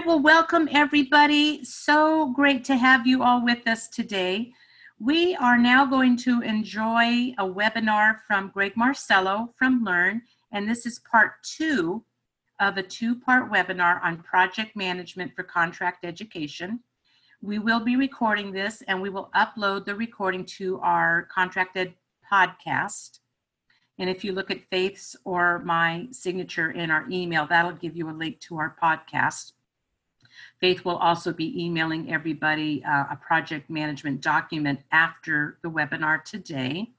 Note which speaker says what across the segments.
Speaker 1: right, well, welcome everybody. So great to have you all with us today. We are now going to enjoy a webinar from Greg Marcello from LERN, and this is part two of a two-part webinar on project management for contract education. We will be recording this and we will upload the recording to our contracted podcast. And if you look at Faith's or my signature in our email, that'll give you a link to our podcast. Faith will also be emailing everybody uh, a project management document after the webinar today.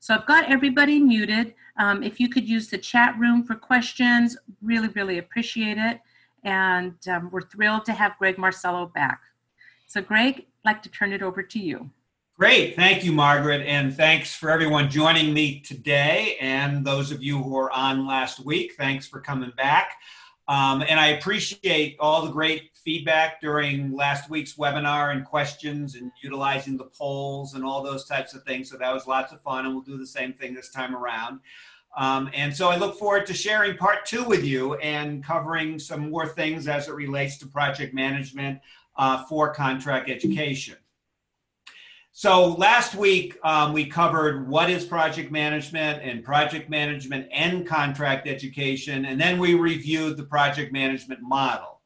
Speaker 1: So I've got everybody muted. Um, if you could use the chat room for questions, really, really appreciate it. And um, we're thrilled to have Greg Marcello back. So Greg, I'd like to turn it over to you.
Speaker 2: Great. Thank you, Margaret. And thanks for everyone joining me today. And those of you who were on last week, thanks for coming back. Um, and I appreciate all the great feedback during last week's webinar and questions and utilizing the polls and all those types of things. So that was lots of fun, and we'll do the same thing this time around. Um, and so I look forward to sharing part two with you and covering some more things as it relates to project management uh, for contract education. So last week um, we covered what is project management and project management and contract education, and then we reviewed the project management model.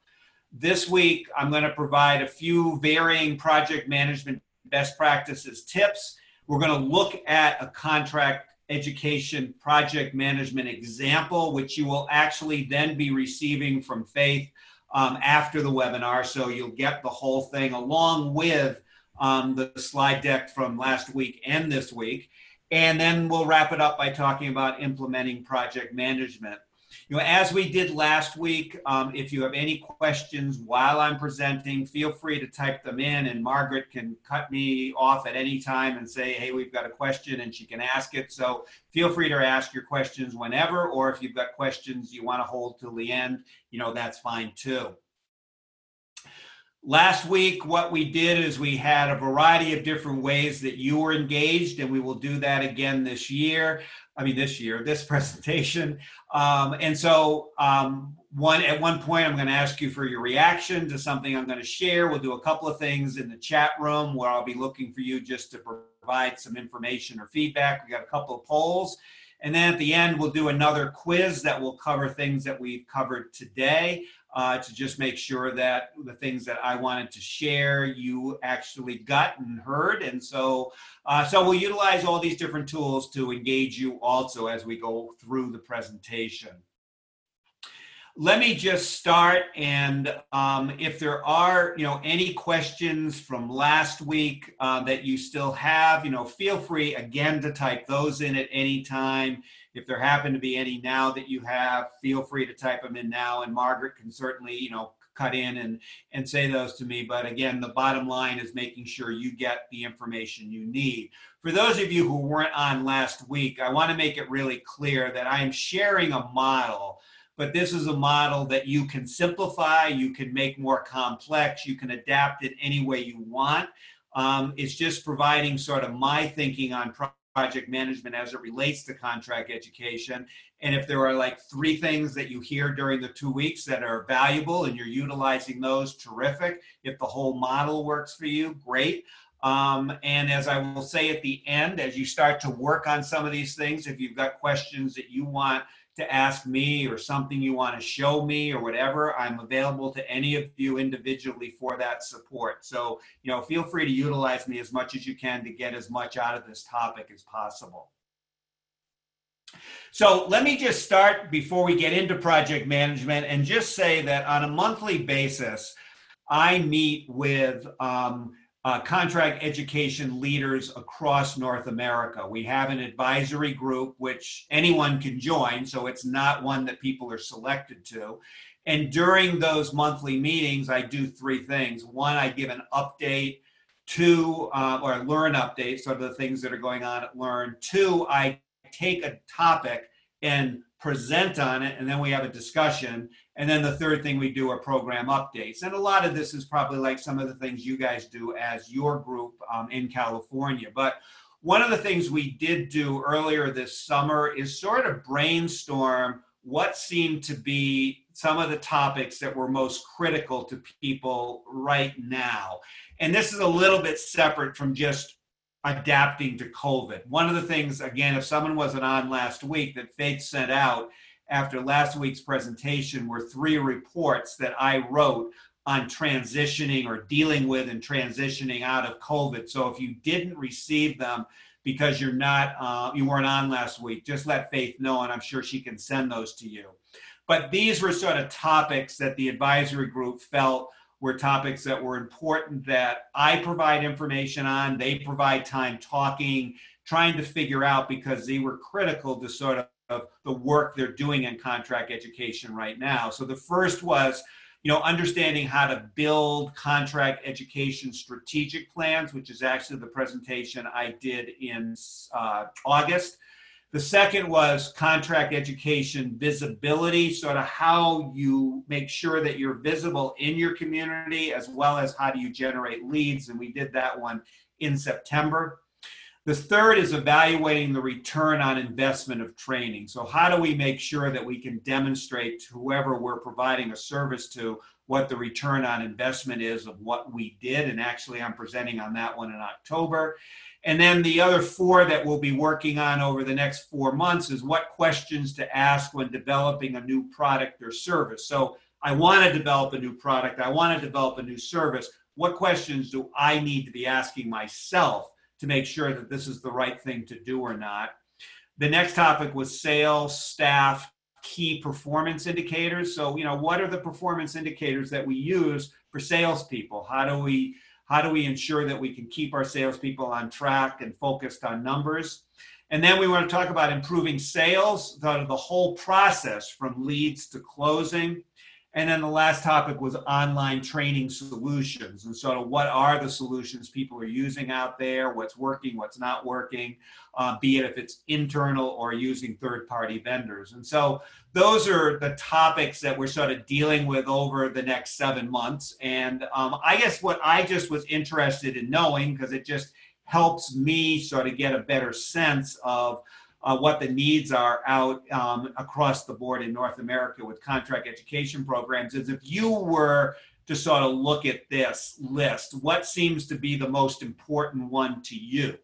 Speaker 2: This week I'm going to provide a few varying project management best practices tips. We're going to look at a contract education project management example, which you will actually then be receiving from Faith um, after the webinar. So you'll get the whole thing along with um, the slide deck from last week and this week. And then we'll wrap it up by talking about implementing project management. You know, as we did last week, um, if you have any questions while I'm presenting, feel free to type them in, and Margaret can cut me off at any time and say, "Hey, we've got a question," and she can ask it. So feel free to ask your questions whenever, or if you've got questions you want to hold till the end, you know, that's fine too. Last week, what we did is we had a variety of different ways that you were engaged, and we will do that again this year. I mean, this year, this presentation. Um, and so, um, one at one point, I'm going to ask you for your reaction to something I'm going to share. We'll do a couple of things in the chat room where I'll be looking for you just to provide some information or feedback. We got a couple of polls. And then at the end, we'll do another quiz that will cover things that we've covered today uh, to just make sure that the things that I wanted to share you actually got and heard. And so, uh, so we'll utilize all these different tools to engage you also as we go through the presentation. Let me just start, and um, if there are, you know, any questions from last week uh, that you still have, you know, feel free again to type those in at any time. If there happen to be any now that you have, feel free to type them in now, and Margaret can certainly, you know, cut in and and say those to me. But again, the bottom line is making sure you get the information you need. For those of you who weren't on last week, I want to make it really clear that I am sharing a model but this is a model that you can simplify, you can make more complex, you can adapt it any way you want. Um, it's just providing sort of my thinking on project management as it relates to contract education. And if there are like three things that you hear during the two weeks that are valuable and you're utilizing those, terrific. If the whole model works for you, great. Um, and as I will say at the end, as you start to work on some of these things, if you've got questions that you want to ask me or something you want to show me or whatever, I'm available to any of you individually for that support. So, you know, feel free to utilize me as much as you can to get as much out of this topic as possible. So let me just start before we get into project management and just say that on a monthly basis, I meet with um, uh, contract education leaders across North America. We have an advisory group which anyone can join, so it's not one that people are selected to. And during those monthly meetings, I do three things. One, I give an update. Two, uh, or LERN updates, of the things that are going on at LERN. Two, I take a topic and present on it, and then we have a discussion. And then the third thing we do are program updates. And a lot of this is probably like some of the things you guys do as your group um, in California. But one of the things we did do earlier this summer is sort of brainstorm what seemed to be some of the topics that were most critical to people right now. And this is a little bit separate from just adapting to COVID. One of the things, again, if someone wasn't on last week, that Faith sent out after last week's presentation were three reports that I wrote on transitioning or dealing with and transitioning out of COVID. So if you didn't receive them because you're not, uh, you weren't on last week, just let Faith know, and I'm sure she can send those to you. But these were sort of topics that the advisory group felt were topics that were important that I provide information on. They provide time talking, trying to figure out because they were critical to sort of of the work they're doing in contract education right now. So the first was, you know, understanding how to build contract education strategic plans, which is actually the presentation I did in uh, August. The second was contract education visibility, sort of how you make sure that you're visible in your community, as well as how do you generate leads. And we did that one in September. The third is evaluating the return on investment of training. So, how do we make sure that we can demonstrate to whoever we're providing a service to what the return on investment is of what we did? And actually, I'm presenting on that one in October. And then the other four that we'll be working on over the next four months is what questions to ask when developing a new product or service. So, I want to develop a new product, I want to develop a new service. What questions do I need to be asking myself? to make sure that this is the right thing to do or not. The next topic was sales staff key performance indicators. So, you know, what are the performance indicators that we use for salespeople? How do we how do we ensure that we can keep our salespeople on track and focused on numbers? And then we want to talk about improving sales, the, the whole process from leads to closing. And then the last topic was online training solutions and of what are the solutions people are using out there, what's working, what's not working, uh, be it if it's internal or using third party vendors. And so those are the topics that we're sort of dealing with over the next seven months. And um, I guess what I just was interested in knowing, because it just helps me sort of get a better sense of uh, what the needs are out um, across the board in North America with contract education programs is if you were to sort of look at this list, what seems to be the most important one to you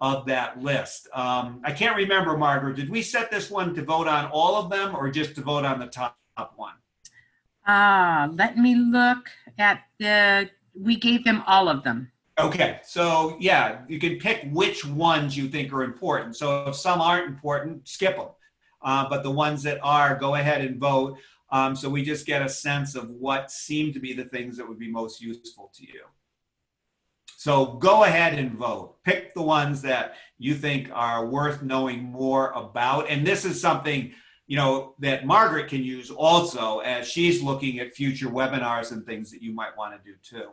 Speaker 2: of that list? Um, I can't remember, Margaret, did we set this one to vote on all of them or just to vote on the top one?
Speaker 1: Ah, let me look at the, we gave them all of them.
Speaker 2: Okay, so yeah, you can pick which ones you think are important. So if some aren't important, skip them. Uh, but the ones that are, go ahead and vote. Um, so we just get a sense of what seem to be the things that would be most useful to you. So go ahead and vote. Pick the ones that you think are worth knowing more about. And this is something you know that Margaret can use also as she's looking at future webinars and things that you might want to do too.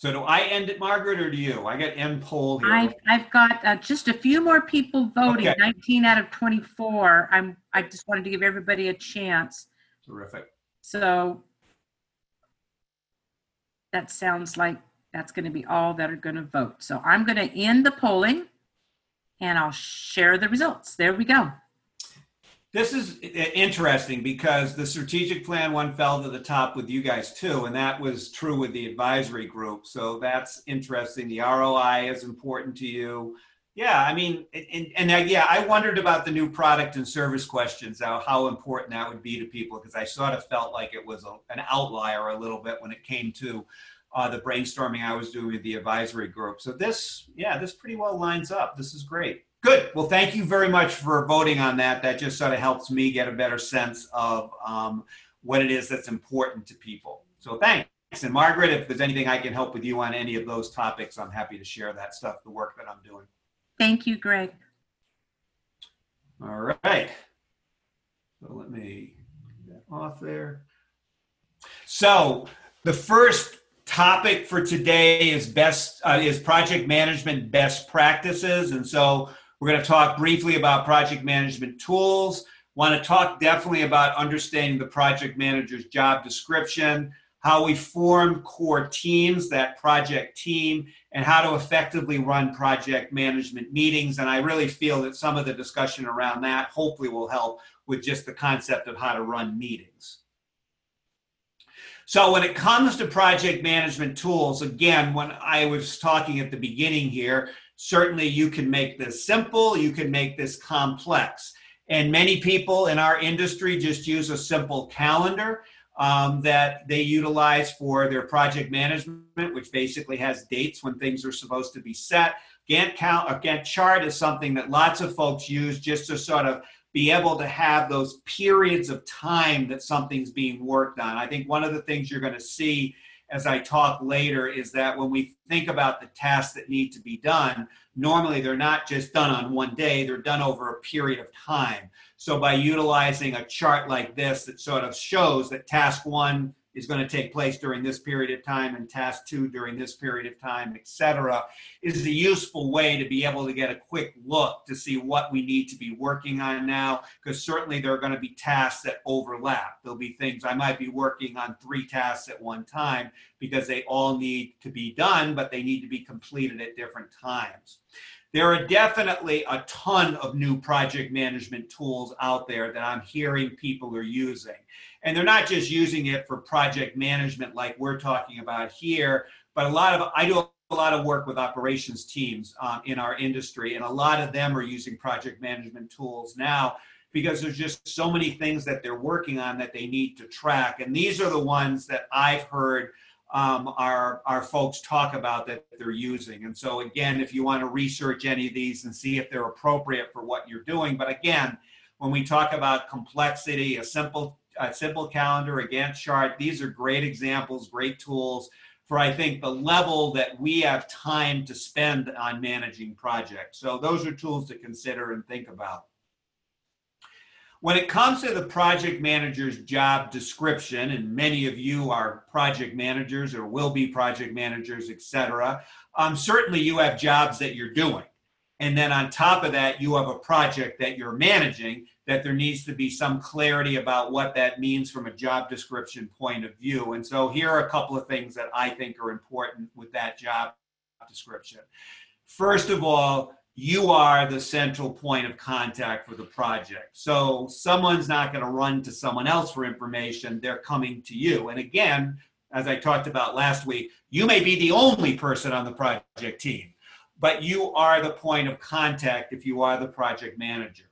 Speaker 2: So do I end it, Margaret, or do you? I got end poll here.
Speaker 1: I've, I've got uh, just a few more people voting,
Speaker 2: Okay.
Speaker 1: 19 out of 24. I'm, I just wanted to give everybody a chance.
Speaker 2: Terrific.
Speaker 1: So that sounds like that's going to be all that are going to vote. So I'm going to end the polling and I'll share the results. There we go.
Speaker 2: This is interesting because the strategic plan one fell to the top with you guys too, and that was true with the advisory group. So that's interesting. The ROI is important to you. Yeah, I mean, and, and uh, yeah, I wondered about the new product and service questions, how, how important that would be to people, because I sort of felt like it was a, an outlier a little bit when it came to uh, the brainstorming I was doing with the advisory group. So this, yeah, this pretty well lines up. This is great. Good. Well, thank you very much for voting on that. That just sort of helps me get a better sense of um, what it is that's important to people. So thanks. And Margaret, if there's anything I can help with you on any of those topics, I'm happy to share that stuff, the work that I'm doing.
Speaker 1: Thank you, Greg.
Speaker 2: All right. So let me get that off there. So the first topic for today is best uh, is project management best practices, and so we're going to talk briefly about project management tools. Want to talk definitely about understanding the project manager's job description, how we form core teams, that project team, and how to effectively run project management meetings. And I really feel that some of the discussion around that hopefully will help with just the concept of how to run meetings. So when it comes to project management tools, again, when I was talking at the beginning here, certainly you can make this simple, you can make this complex. And many people in our industry just use a simple calendar um, that they utilize for their project management, which basically has dates when things are supposed to be set. Gantt, cal- Gantt chart is something that lots of folks use just to sort of be able to have those periods of time that something's being worked on. I think one of the things you're going to see as I talk later is that when we think about the tasks that need to be done, normally they're not just done on one day, they're done over a period of time. So by utilizing a chart like this that sort of shows that task one is going to take place during this period of time and task two during this period of time, et cetera, is a useful way to be able to get a quick look to see what we need to be working on now, because certainly there are going to be tasks that overlap. There'll be things I might be working on three tasks at one time because they all need to be done, but they need to be completed at different times. There are definitely a ton of new project management tools out there that I'm hearing people are using. And they're not just using it for project management like we're talking about here, but a lot of, I do a lot of work with operations teams um, in our industry, and a lot of them are using project management tools now because there's just so many things that they're working on that they need to track. And these are the ones that I've heard um, our, our folks talk about that they're using. And so, again, if you want to research any of these and see if they're appropriate for what you're doing, but again, when we talk about complexity, a simple, a simple calendar, a Gantt chart, these are great examples, great tools for I think the level that we have time to spend on managing projects. So those are tools to consider and think about. When it comes to the project manager's job description, and many of you are project managers or will be project managers, et cetera, um, certainly you have jobs that you're doing. And then on top of that, you have a project that you're managing that there needs to be some clarity about what that means from a job description point of view. And so here are a couple of things that I think are important with that job description. First of all, you are the central point of contact for the project. So someone's not going to run to someone else for information, they're coming to you. And again, as I talked about last week, you may be the only person on the project team, but you are the point of contact if you are the project manager.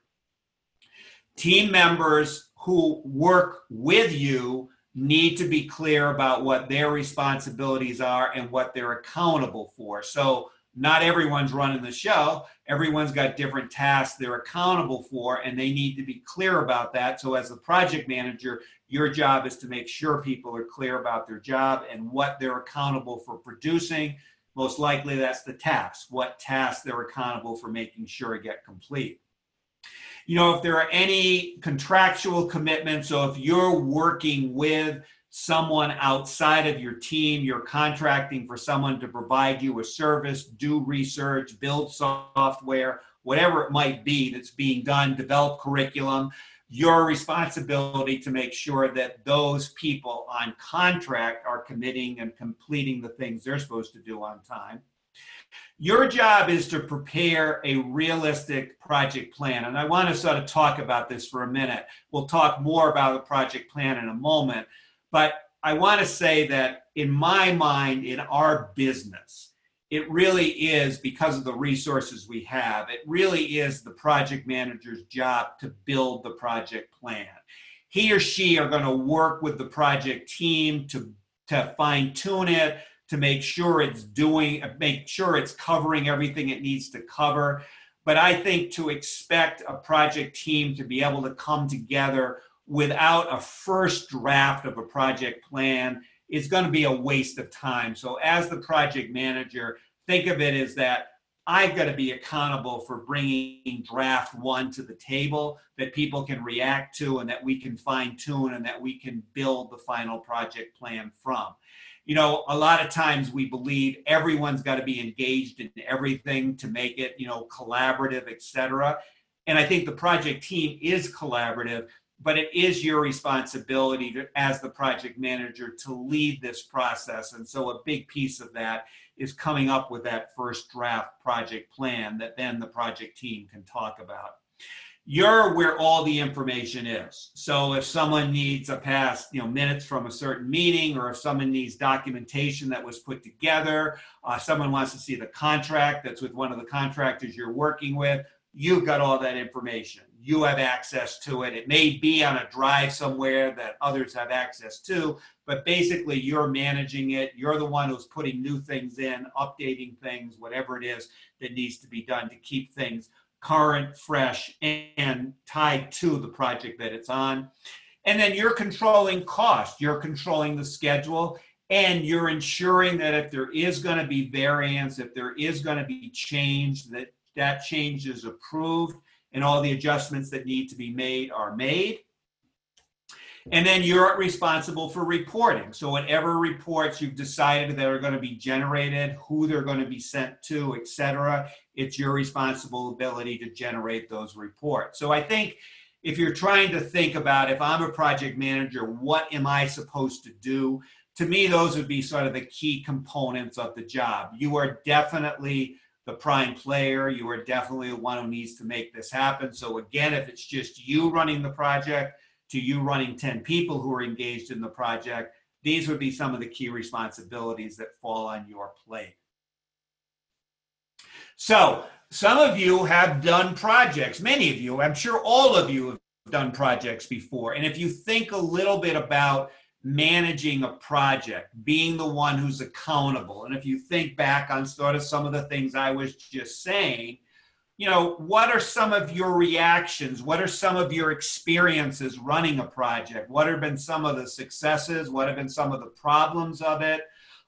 Speaker 2: Team members who work with you need to be clear about what their responsibilities are and what they're accountable for. So not everyone's running the show. Everyone's got different tasks they're accountable for, and they need to be clear about that. So, as the project manager, your job is to make sure people are clear about their job and what they're accountable for producing. Most likely, that's the task, what tasks they're accountable for making sure get complete. You know, if there are any contractual commitments, so if you're working with someone outside of your team. You're contracting for someone to provide you a service, do research, build software, whatever it might be that's being done, develop curriculum. Your responsibility to make sure that those people on contract are committing and completing the things they're supposed to do on time. Your job is to prepare a realistic project plan. And I want to sort of talk about this for a minute. We'll talk more about the project plan in a moment. But I want to say that in my mind, in our business, it really is because of the resources we have, it really is the project manager's job to build the project plan. He or she are going to work with the project team to, to fine tune it, to make sure it's doing, make sure it's covering everything it needs to cover. But I think to expect a project team to be able to come together without a first draft of a project plan is going to be a waste of time. So, as the project manager, think of it as that I've got to be accountable for bringing draft one to the table that people can react to and that we can fine tune and that we can build the final project plan from. You know, a lot of times we believe everyone's got to be engaged in everything to make it, you know, collaborative, et cetera. And I think the project team is collaborative, but it is your responsibility to, as the project manager to lead this process. And so a big piece of that is coming up with that first draft project plan that then the project team can talk about. You're where all the information is. So if someone needs a past, you know, minutes from a certain meeting, or if someone needs documentation that was put together, uh, someone wants to see the contract that's with one of the contractors you're working with, you've got all that information. You have access to it. It may be on a drive somewhere that others have access to, but basically you're managing it. You're the one who's putting new things in, updating things, whatever it is that needs to be done to keep things current, fresh, and tied to the project that it's on. And then you're controlling cost, you're controlling the schedule, and you're ensuring that if there is going to be variance, if there is going to be change, that that change is approved and all the adjustments that need to be made are made. And then you're responsible for reporting. So whatever reports you've decided that are going to be generated, who they're going to be sent to, et cetera, it's your responsibility to generate those reports. So I think if you're trying to think about if I'm a project manager, what am I supposed to do? To me, those would be sort of the key components of the job. You are definitely the prime player. You are definitely the one who needs to make this happen. So again, if it's just you running the project, to you running 10 people who are engaged in the project, these would be some of the key responsibilities that fall on your plate. So, some of you have done projects, many of you, I'm sure all of you have done projects before. And if you think a little bit about managing a project, being the one who's accountable, and if you think back on sort of some of the things I was just saying, you know, what are some of your reactions? What are some of your experiences running a project? What have been some of the successes? What have been some of the problems of it?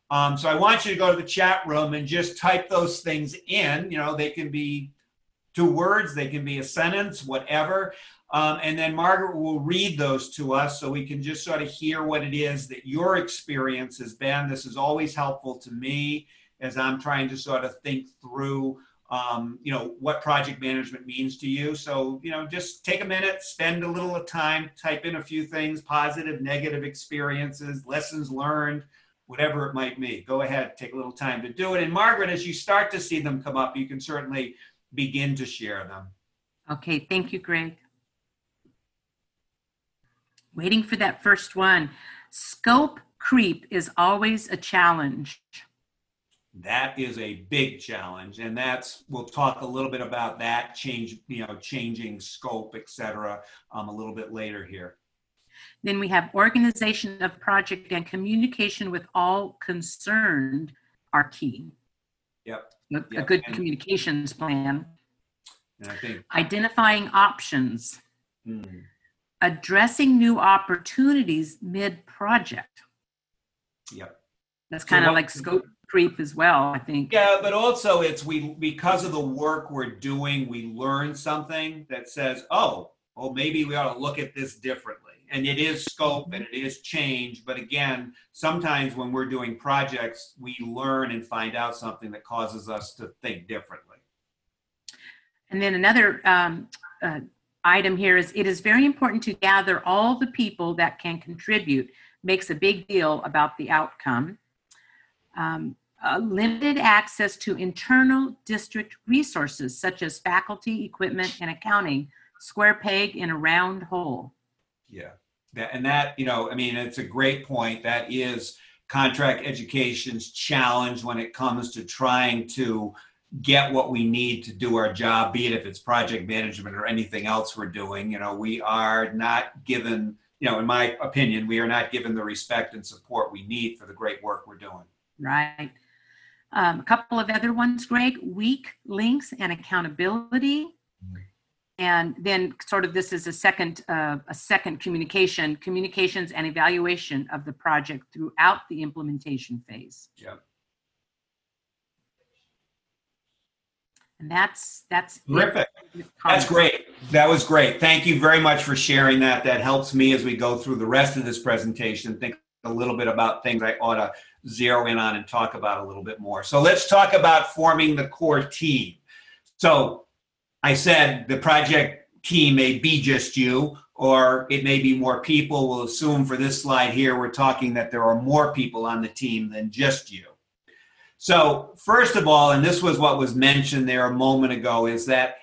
Speaker 2: Um, so I want you to go to the chat room and just type those things in. You know, they can be two words, they can be a sentence, whatever. Um, and then Margaret will read those to us so we can just sort of hear what it is that your experience has been. This is always helpful to me as I'm trying to sort of think through um, you know what project management means to you so you know just take a minute spend a little of time type in a few things positive negative experiences lessons learned whatever it might be go ahead take a little time to do it and margaret as you start to see them come up you can certainly begin to share them
Speaker 1: Okay, thank you, Greg. Waiting for that first one. Scope creep is always a challenge.
Speaker 2: That is a big challenge and that's we'll talk a little bit about that change you know changing scope et cetera um, a little bit later here
Speaker 1: Then we have organization of project and communication with all concerned are key.
Speaker 2: yep
Speaker 1: A,
Speaker 2: Yep,
Speaker 1: good
Speaker 2: and-
Speaker 1: communications plan.
Speaker 2: and i think
Speaker 1: Identifying options.
Speaker 2: hmm,
Speaker 1: Addressing new opportunities mid-project.
Speaker 2: yep
Speaker 1: That's
Speaker 2: So
Speaker 1: kind of
Speaker 2: what-
Speaker 1: like scope creep as well, I think.
Speaker 2: Yeah, but also it's we because of the work we're doing, we learn something that says, oh, well, maybe we ought to look at this differently. And it is scope and it is change. But again, sometimes when we're doing projects, we learn and find out something that causes us to think differently.
Speaker 1: And then another um, uh, item here is it is very important to gather all the people that can contribute. Makes a big deal about the outcome. Um, uh, limited access to internal district resources such as faculty, equipment, and accounting. Square peg in a round hole.
Speaker 2: Yeah. That, and that, you know, I mean, it's a great point. That is contract education's challenge when it comes to trying to get what we need to do our job, be it if it's project management or anything else we're doing. You know, we are not given, you know, in my opinion, we are not given the respect and support we need for the great work we're doing.
Speaker 1: Right? Um, a couple of other ones, Greg, weak links and accountability. And then sort of this is a second, uh, a second communication, communications and evaluation of the project throughout the implementation phase.
Speaker 2: Yep.
Speaker 1: And that's that's
Speaker 2: terrific. That's great. That was great. Thank you very much for sharing that. That helps me as we go through the rest of this presentation. Think a little bit about things I ought to zero in on and talk about a little bit more. So let's talk about forming the core team. So I said the project team may be just you, or it may be more people. We'll assume for this slide here, we're talking that there are more people on the team than just you. So, first of all, and this was what was mentioned there a moment ago, is that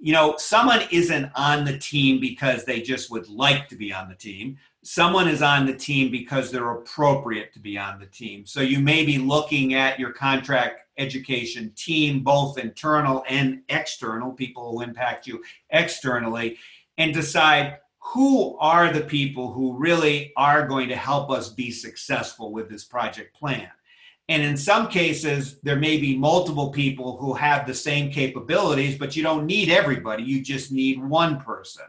Speaker 2: you know, someone isn't on the team because they just would like to be on the team. Someone is on the team because they're appropriate to be on the team. So you may be looking at your contract education team, both internal and external, people who impact you externally, and decide who are the people who really are going to help us be successful with this project plan. And in some cases, there may be multiple people who have the same capabilities, but you don't need everybody. You just need one person.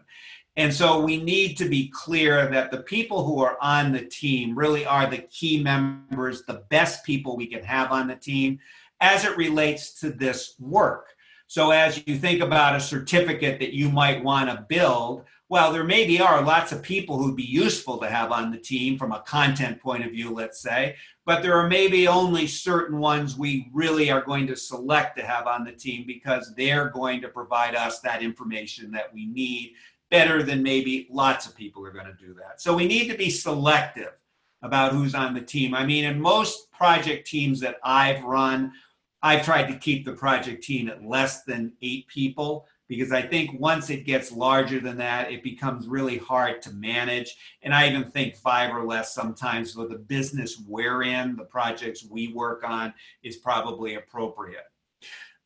Speaker 2: And so we need to be clear that the people who are on the team really are the key members, the best people we can have on the team as it relates to this work. So as you think about a certificate that you might want to build, well, there maybe are lots of people who'd be useful to have on the team from a content point of view, let's say, but there are maybe only certain ones we really are going to select to have on the team because they're going to provide us that information that we need better than maybe lots of people are going to do that. So we need to be selective about who's on the team. I mean, in most project teams that I've run, I've tried to keep the project team at less than eight people because I think once it gets larger than that, it becomes really hard to manage. And I even think five or less sometimes for the business we're in, the projects we work on, is probably appropriate.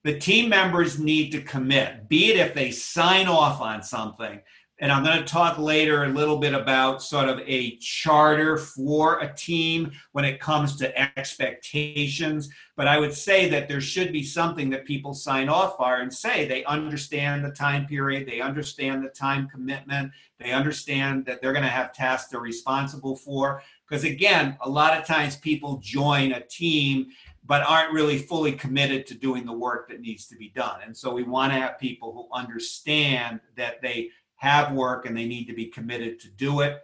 Speaker 2: The team members need to commit, be it if they sign off on something and I'm going to talk later a little bit about sort of a charter for a team when it comes to expectations. But I would say that there should be something that people sign off on and say they understand the time period, they understand the time commitment, they understand that they're going to have tasks they're responsible for. Because again, a lot of times people join a team but aren't really fully committed to doing the work that needs to be done. And so we want to have people who understand that they have work and they need to be committed to do it.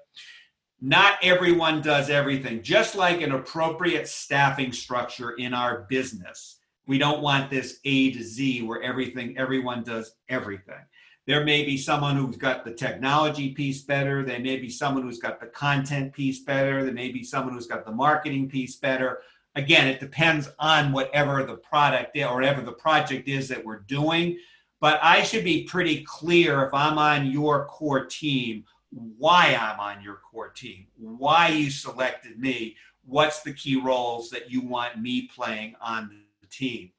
Speaker 2: Not everyone does everything, just like an appropriate staffing structure in our business. We don't want this A to Z where everything, everyone does everything. There may be someone who's got the technology piece better. There may be someone who's got the content piece better. There may be someone who's got the marketing piece better. Again, it depends on whatever the product or whatever the project is that we're doing. But I should be pretty clear if I'm on your core team, why I'm on your core team, why you selected me, what's the key roles that you want me playing on the team.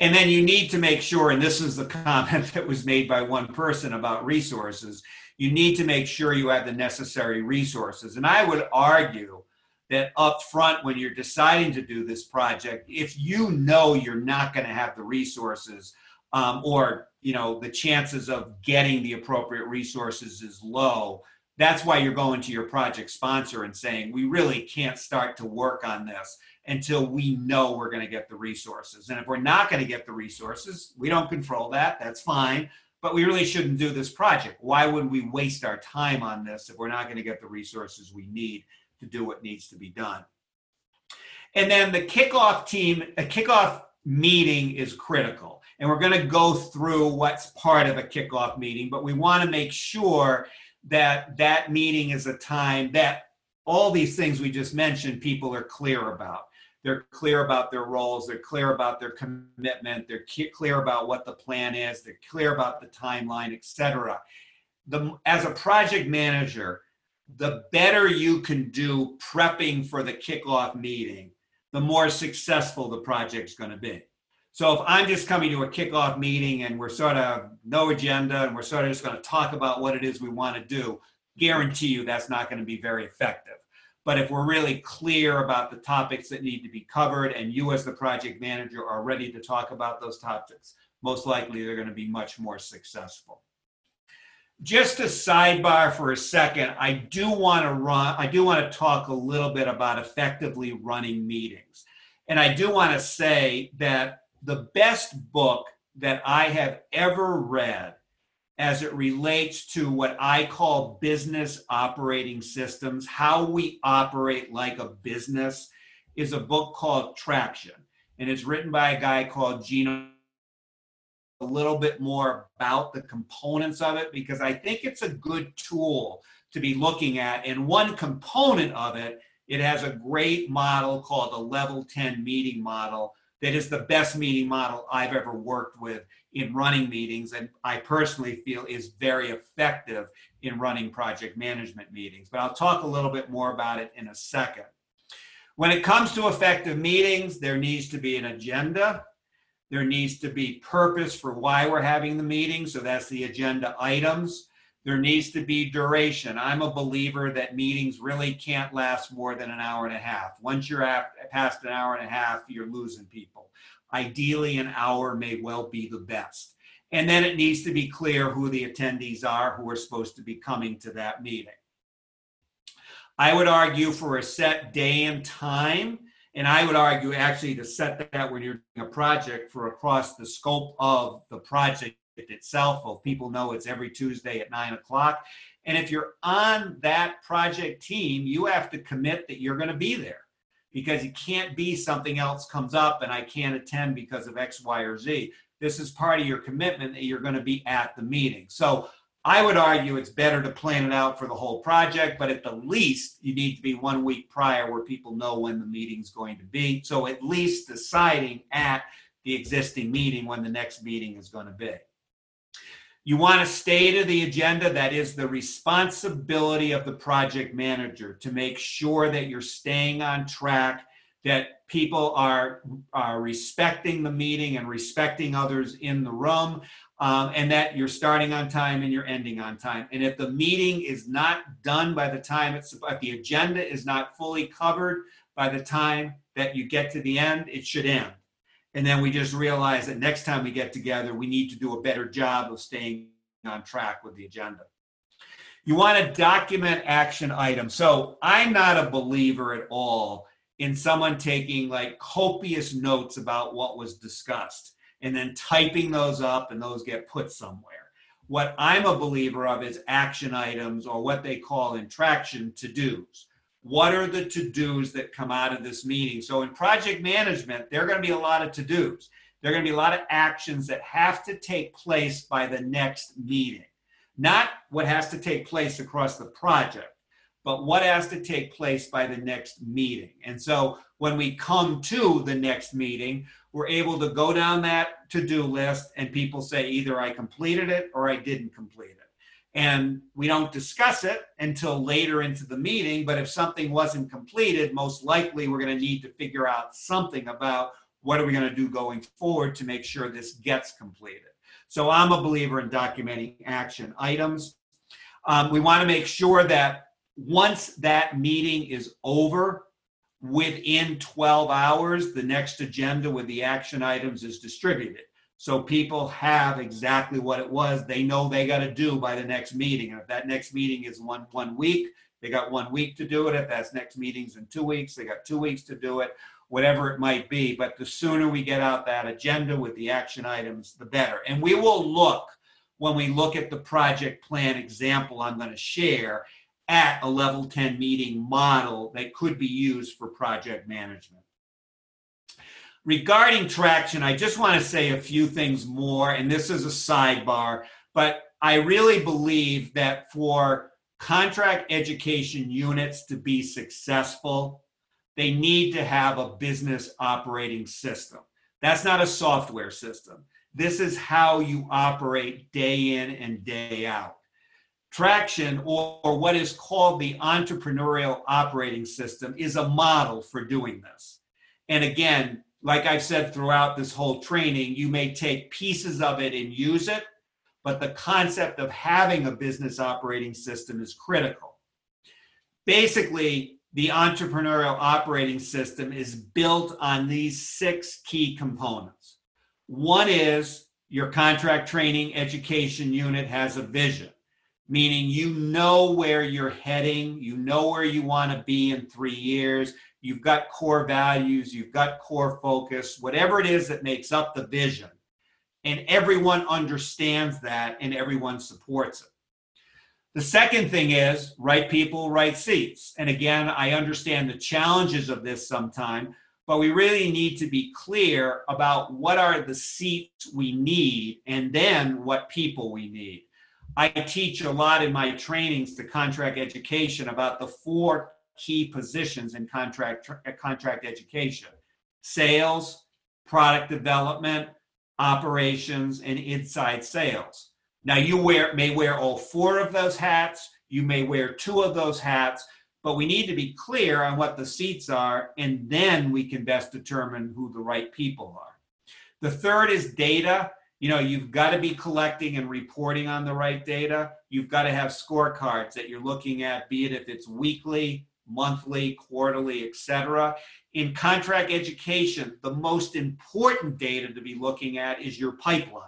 Speaker 2: And then you need to make sure, and this is the comment that was made by one person about resources, you need to make sure you have the necessary resources. And I would argue that up front when you're deciding to do this project, if you know you're not going to have the resources, um, or you know the chances of getting the appropriate resources is low that's why you're going to your project sponsor and saying we really can't start to work on this until we know we're going to get the resources. And if we're not going to get the resources we don't control that that's fine but we really shouldn't do this project. Why would we waste our time on this if we're not going to get the resources we need to do what needs to be done and then the kickoff team a kickoff meeting is critical and we're going to go through what's part of a kickoff meeting, but we want to make sure that that meeting is a time that all these things we just mentioned, people are clear about. They're clear about their roles, they're clear about their commitment, they're clear about what the plan is, they're clear about the timeline, etc. The, as a project manager, the better you can do prepping for the kickoff meeting, the more successful the project's going to be. So if I'm just coming to a kickoff meeting and we're sort of no agenda and we're sort of just going to talk about what it is we want to do, guarantee you that's not going to be very effective. But if we're really clear about the topics that need to be covered and you as the project manager are ready to talk about those topics, most likely they're going to be much more successful. Just a sidebar for a second, I do want to run I do want to talk a little bit about effectively running meetings. And I do want to say that the best book that I have ever read as it relates to what I call business operating systems, how we operate like a business, is a book called Traction. And it's written by a guy called Gino. A little bit more about the components of it because I think it's a good tool to be looking at. And one component of it, it has a great model called the Level 10 meeting model that is the best meeting model I've ever worked with in running meetings and I personally feel is very effective in running project management meetings. But I'll talk a little bit more about it in a second. When it comes to effective meetings, there needs to be an agenda. There needs to be purpose for why we're having the meeting. So that's the agenda items. There needs to be duration. I'm a believer that meetings really can't last more than an hour and a half. Once you're at, past an hour and a half, you're losing people. Ideally, an hour may well be the best. And then it needs to be clear who the attendees are who are supposed to be coming to that meeting. I would argue for a set day and time, and I would argue actually to set that when you're doing a project for across the scope of the project itself. Well, people know it's every Tuesday at nine o'clock. And if you're on that project team, you have to commit that you're going to be there because you can't be something else comes up and I can't attend because of X, Y, or Z. This is part of your commitment that you're going to be at the meeting. So I would argue it's better to plan it out for the whole project, but at the least, you need to be one week prior where people know when the meeting's going to be. So at least deciding at the existing meeting when the next meeting is going to be. You want to stay to the agenda. That is the responsibility of the project manager to make sure that you're staying on track, that people are, are respecting the meeting and respecting others in the room, um, and that you're starting on time and you're ending on time. And if the meeting is not done by the time it's, if the agenda is not fully covered by the time that you get to the end, it should end. And then we just realize that next time we get together, we need to do a better job of staying on track with the agenda. You want to document action items. So I'm not a believer at all in someone taking like copious notes about what was discussed and then typing those up and those get put somewhere. What I'm a believer of is action items or what they call in traction to dos what are the to dos that come out of this meeting? So, in project management, there are going to be a lot of to dos. There are going to be a lot of actions that have to take place by the next meeting. Not what has to take place across the project, but what has to take place by the next meeting. And so, when we come to the next meeting, we're able to go down that to do list, and people say either I completed it or I didn't complete it and we don't discuss it until later into the meeting. But if something wasn't completed, most likely we're going to need to figure out something about what are we going to do going forward to make sure this gets completed. So I'm a believer in documenting action items. Um, we want to make sure that once that meeting is over, within 12 hours, the next agenda with the action items is distributed. So people have exactly what it was they know they got to do by the next meeting. And if that next meeting is one one week, they got one week to do it. If that's next meeting's in two weeks, they got two weeks to do it, whatever it might be. But the sooner we get out that agenda with the action items, the better. And we will look when we look at the project plan example I'm going to share at a level 10 meeting model that could be used for project management regarding traction, I just want to say a few things more, and this is a sidebar, but I really believe that for contract education units to be successful, they need to have a business operating system. That's not a software system. This is how you operate day in and day out. Traction, or, or what is called the entrepreneurial operating system, is a model for doing this. And again, like I've said throughout this whole training, you may take pieces of it and use it, but the concept of having a business operating system is critical. Basically, the entrepreneurial operating system is built on these six key components. One is your contract training education unit has a vision, meaning you know where you're heading, you know where you want to be in three years, you've got core values, you've got core focus, whatever it is that makes up the vision. and everyone understands that and everyone supports it. The second thing is right people, right seats. And again, I understand the challenges of this sometime, but we really need to be clear about what are the seats we need and then what people we need. I teach a lot in my trainings to contract education about the four key positions in contract contract education sales, product development, operations, and inside sales. Now, you wear, may wear all four of those hats, you may wear two of those hats, but we need to be clear on what the seats are, and then we can best determine who the right people are. The third is data. You know, you've got to be collecting and reporting on the right data. You've got to have scorecards that you're looking at, be it if it's weekly, monthly, quarterly, etc. In contract education, the most important data to be looking at is your pipeline.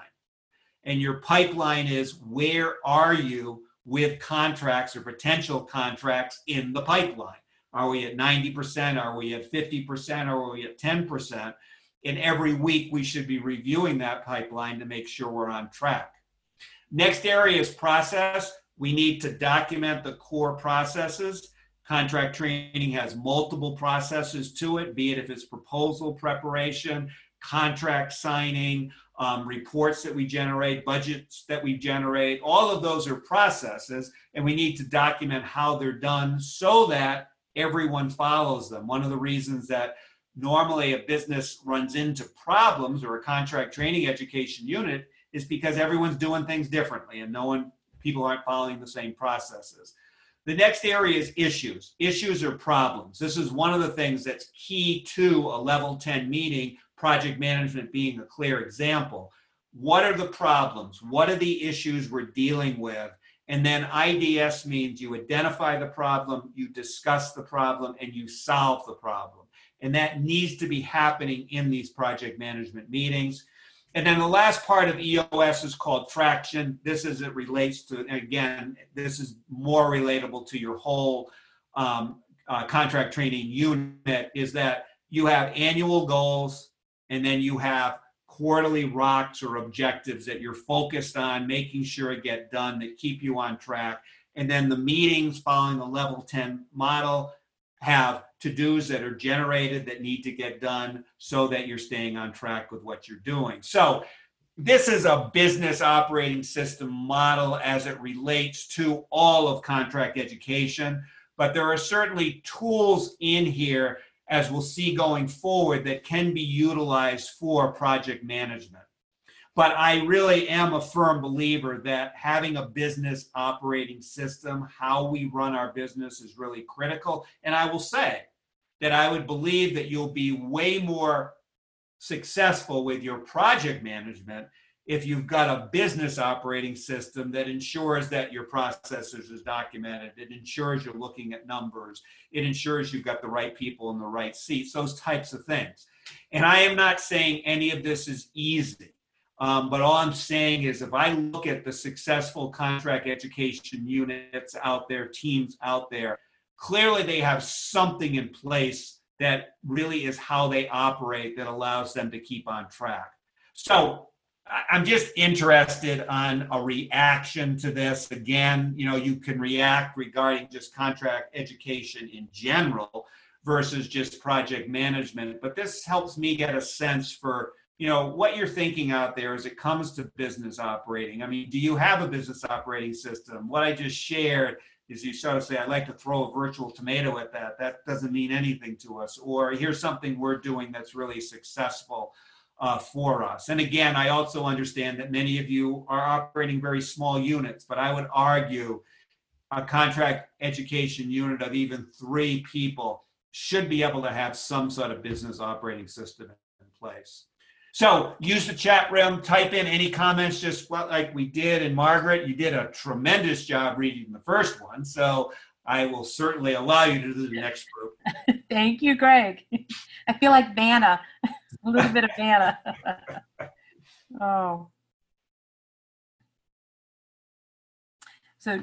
Speaker 2: And your pipeline is where are you with contracts or potential contracts in the pipeline? Are we at 90%? Are we at 50%? Are we at 10%? And every week we should be reviewing that pipeline to make sure we're on track. Next area is process. We need to document the core processes Contract training has multiple processes to it, be it if it's proposal preparation, contract signing, um, reports that we generate, budgets that we generate. All of those are processes, and we need to document how they're done so that everyone follows them. One of the reasons that normally a business runs into problems or a contract training education unit is because everyone's doing things differently and no one people aren't following the same processes. The next area is issues. Issues are problems. This is one of the things that's key to a level 10 meeting, project management being a clear example. What are the problems? What are the issues we're dealing with? And then IDS means you identify the problem, you discuss the problem, and you solve the problem. And that needs to be happening in these project management meetings. And then the last part of EOS is called traction. This is it relates to, again, this is more relatable to your whole um, uh, contract training unit, is that you have annual goals and then you have quarterly rocks or objectives that you're focused on, making sure get done that keep you on track. And then the meetings following the level 10 model have to dos that are generated that need to get done so that you're staying on track with what you're doing. So, this is a business operating system model as it relates to all of contract education, but there are certainly tools in here, as we'll see going forward, that can be utilized for project management. But I really am a firm believer that having a business operating system, how we run our business, is really critical. And I will say that I would believe that you'll be way more successful with your project management if you've got a business operating system that ensures that your processes is documented it ensures you're looking at numbers it ensures you've got the right people in the right seats those types of things and i am not saying any of this is easy um, but all I'm saying is if I look at the successful contract education units out there, teams out there, clearly they have something in place that really is how they operate that allows them to keep on track. So I'm just interested on a reaction to this. Again, you know, you can react regarding just contract education in general versus just project management, but this helps me get a sense for you know what you're thinking out there as it comes to business operating. I mean do you have a business operating system? What i just shared is you sort of say i'd like to throw a virtual tomato at that. That doesn't mean anything to us. Or here's something we're doing that's really successful uh, for us. And again i also understand that many of you are operating very small units but i would argue a contract education unit of even three people should be able to have some sort of business operating system in place so use the chat room, type in any comments, just like we did. And Margaret, you did a tremendous job reading the first one. So I will certainly allow you to do the next group.
Speaker 1: Thank you, Greg. I feel like Vanna, a little bit of Vanna. oh. So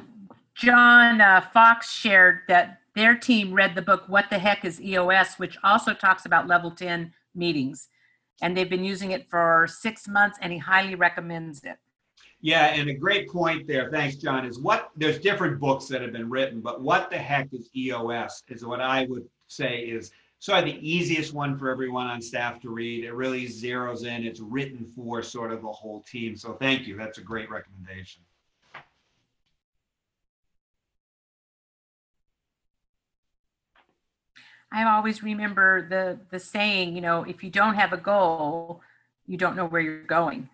Speaker 1: John uh, Fox shared that their team read the book What the Heck is EOS, which also talks about level 10 meetings. And they've been using it for six months, and he highly recommends it.
Speaker 2: Yeah, and a great point there. Thanks, John. Is what there's different books that have been written, but what the heck is EOS? Is what I would say is sort of the easiest one for everyone on staff to read. It really zeroes in. It's written for sort of the whole team. So thank you. That's a great recommendation.
Speaker 1: I always remember the the saying, you know, if you don't have a goal, you don't know where you're going.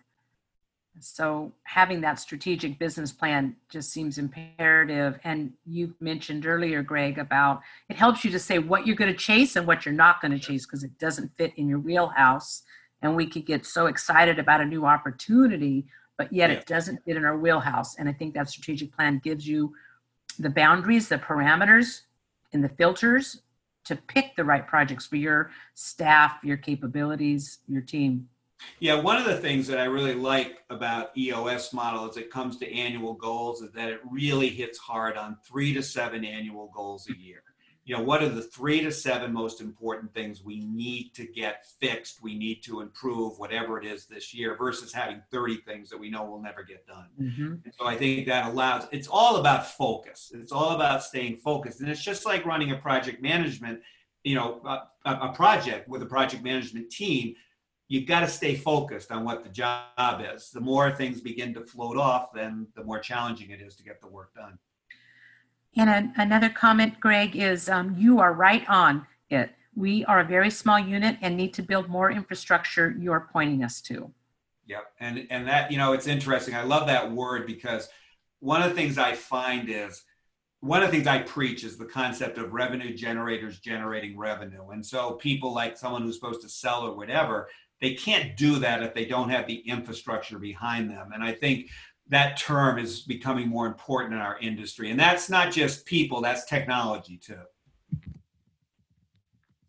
Speaker 1: So having that strategic business plan just seems imperative. And you mentioned earlier, Greg, about it helps you to say what you're going to chase and what you're not going to chase because it doesn't fit in your wheelhouse. And we could get so excited about a new opportunity, but yet
Speaker 2: Yeah.
Speaker 1: it doesn't fit in our wheelhouse. And I think that strategic plan gives you the boundaries, the parameters, and the filters to pick the right projects for your staff, your capabilities, your team.
Speaker 2: Yeah, one of the things that I really like about EOS model as it comes to annual goals is that it really hits hard on three to seven annual goals a year. You know, what are the three to seven most important things we need to get fixed, we need to improve, whatever it is this year, versus having 30 things that we know will never get done.
Speaker 1: Mhm.
Speaker 2: And so I think that allows, it's all about focus. It's all about staying focused. And it's just like running a project management, you know, a a project with a project management team. You've got to stay focused on what the job is. The more things begin to float off, then the more challenging it is to get the work done.
Speaker 1: And an- another comment, Greg, is um, you are right on it. We are a very small unit and need to build more infrastructure you're pointing us to.
Speaker 2: Yep. And and that, you know, it's interesting. I love that word because one of the things I find is one of the things I preach is the concept of revenue generators generating revenue. And so people like someone who's supposed to sell or whatever, they can't do that if they don't have the infrastructure behind them. And I think that term is becoming more important in our industry. And that's not just people, that's technology too.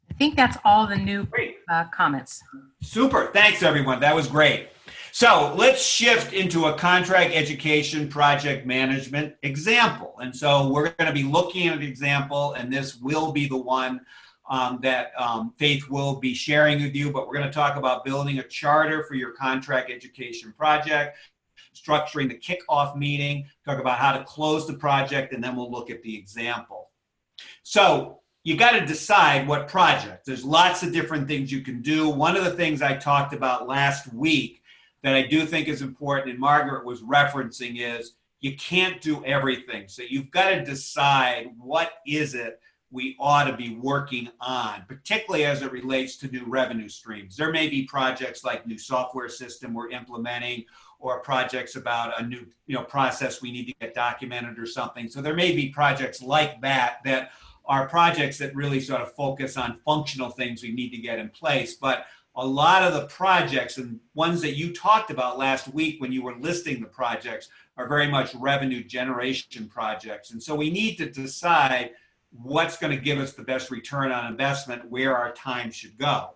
Speaker 1: I think that's all the new uh, comments.
Speaker 2: Super. Thanks, everyone. That was great. So let's shift into a contract education project management example. And so we're going to be looking at an example, and this will be the one um, that um, Faith will be sharing with you. But we're going to talk about building a charter for your contract education project, structuring the kickoff meeting, talk about how to close the project, and then we'll look at the example. So you got to decide what project. There's lots of different things you can do. One of the things I talked about last week that I do think is important, and Margaret was referencing, is you can't do everything. So you've got to decide what is it we ought to be working on, particularly as it relates to new revenue streams. There may be projects like new software system we're implementing or projects about a new you know process we need to get documented or something. So there may be projects like that that are projects that really sort of focus on functional things we need to get in place. But a lot of the projects and ones that you talked about last week when you were listing the projects are very much revenue generation projects. And so we need to decide what's going to give us the best return on investment, where our time should go.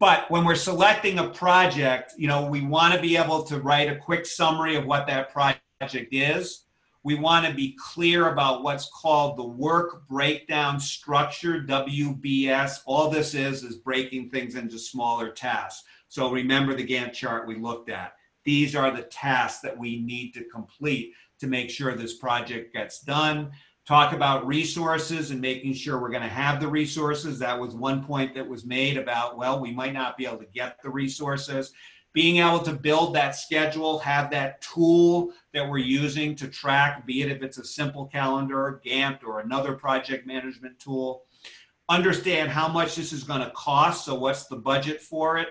Speaker 2: But when we're selecting a project, you know, we want to be able to write a quick summary of what that project is. We want to be clear about what's called the work breakdown structure, WBS. All this is is breaking things into smaller tasks. So remember the Gantt chart we looked at. These are the tasks that we need to complete to make sure this project gets done. Talk about resources and making sure we're going to have the resources. That was one point that was made about, well, we might not be able to get the resources being able to build that schedule, have that tool that we're using to track, be it if it's a simple calendar, Gantt, or another project management tool. Understand how much this is going to cost. So, what's the budget for it?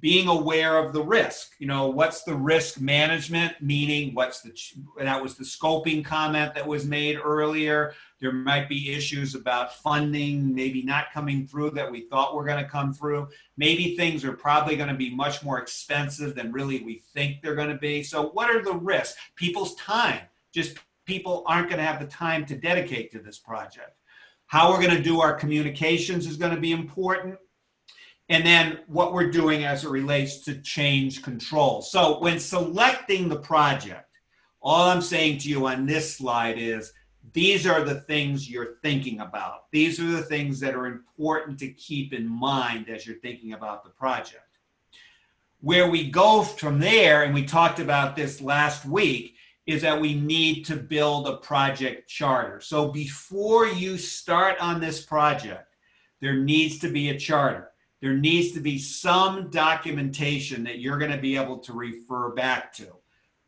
Speaker 2: Being aware of the risk. You know, what's the risk management? Meaning, what's the that was the scoping comment that was made earlier. There might be issues about funding, maybe not coming through that we thought were going to come through. Maybe things are probably going to be much more expensive than really we think they're going to be. So, what are the risks? People's time. Just people aren't going to have the time to dedicate to this project. How we're going to do our communications is going to be important. And then what we're doing as it relates to change control. So, when selecting the project, all I'm saying to you on this slide is these are the things you're thinking about. These are the things that are important to keep in mind as you're thinking about the project. Where we go from there, and we talked about this last week, is that we need to build a project charter. So before you start on this project, there needs to be a charter. There needs to be some documentation that you're going to be able to refer back to.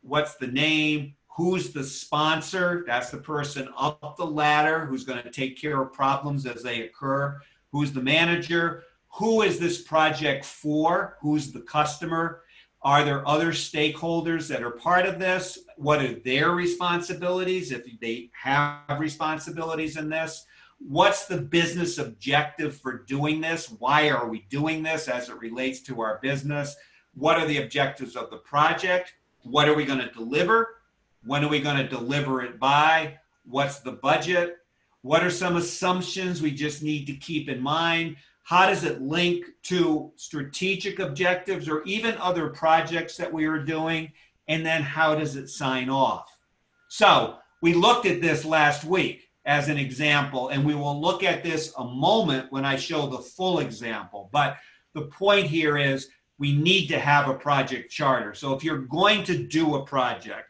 Speaker 2: What's the name? Who's the sponsor? That's the person up the ladder who's going to take care of problems as they occur. Who's the manager? Who is this project for? Who's the customer? Are there other stakeholders that are part of this? What are their responsibilities if they have responsibilities in this? What's the business objective for doing this? Why are we doing this as it relates to our business? What are the objectives of the project? What are we going to deliver? When are we going to deliver it by? What's the budget? What are some assumptions we just need to keep in mind? How does it link to strategic objectives or even other projects that we are doing? And then how does it sign off? So we looked at this last week as an example, and we will look at this a moment when I show the full example. But the point here is we need to have a project charter. So if you're going to do a project,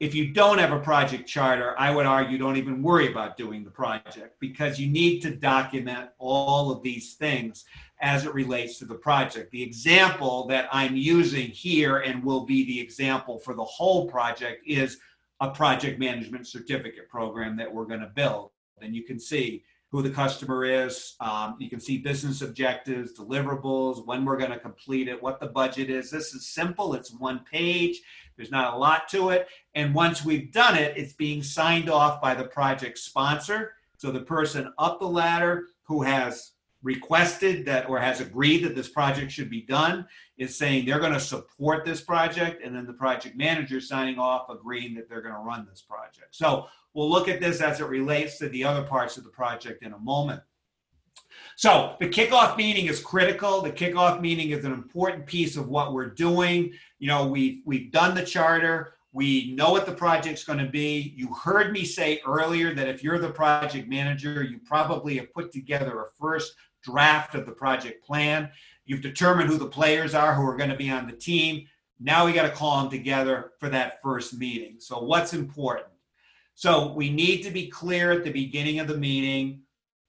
Speaker 2: if you don't have a project charter, I would argue don't even worry about doing the project because you need to document all of these things as it relates to the project. The example that I'm using here and will be the example for the whole project is a project management certificate program that we're going to build. And you can see who the customer is. Um, you can see business objectives, deliverables, when we're going to complete it, what the budget is. This is simple. It's one page. There's not a lot to it. And once we've done it, it's being signed off by the project sponsor. So the person up the ladder who has requested that or has agreed that this project should be done is saying they're going to support this project and then the project manager signing off agreeing that they're going to run this project so we'll look at this as it relates to the other parts of the project in a moment so the kickoff meeting is critical. The kickoff meeting is an important piece of what we're doing. You know, we've we've done the charter. We know what the project's going to be. You heard me say earlier that if you're the project manager, you probably have put together a first draft of the project plan. You've determined who the players are who are going to be on the team. Now we got to call them together for that first meeting. So, what's important? So, we need to be clear at the beginning of the meeting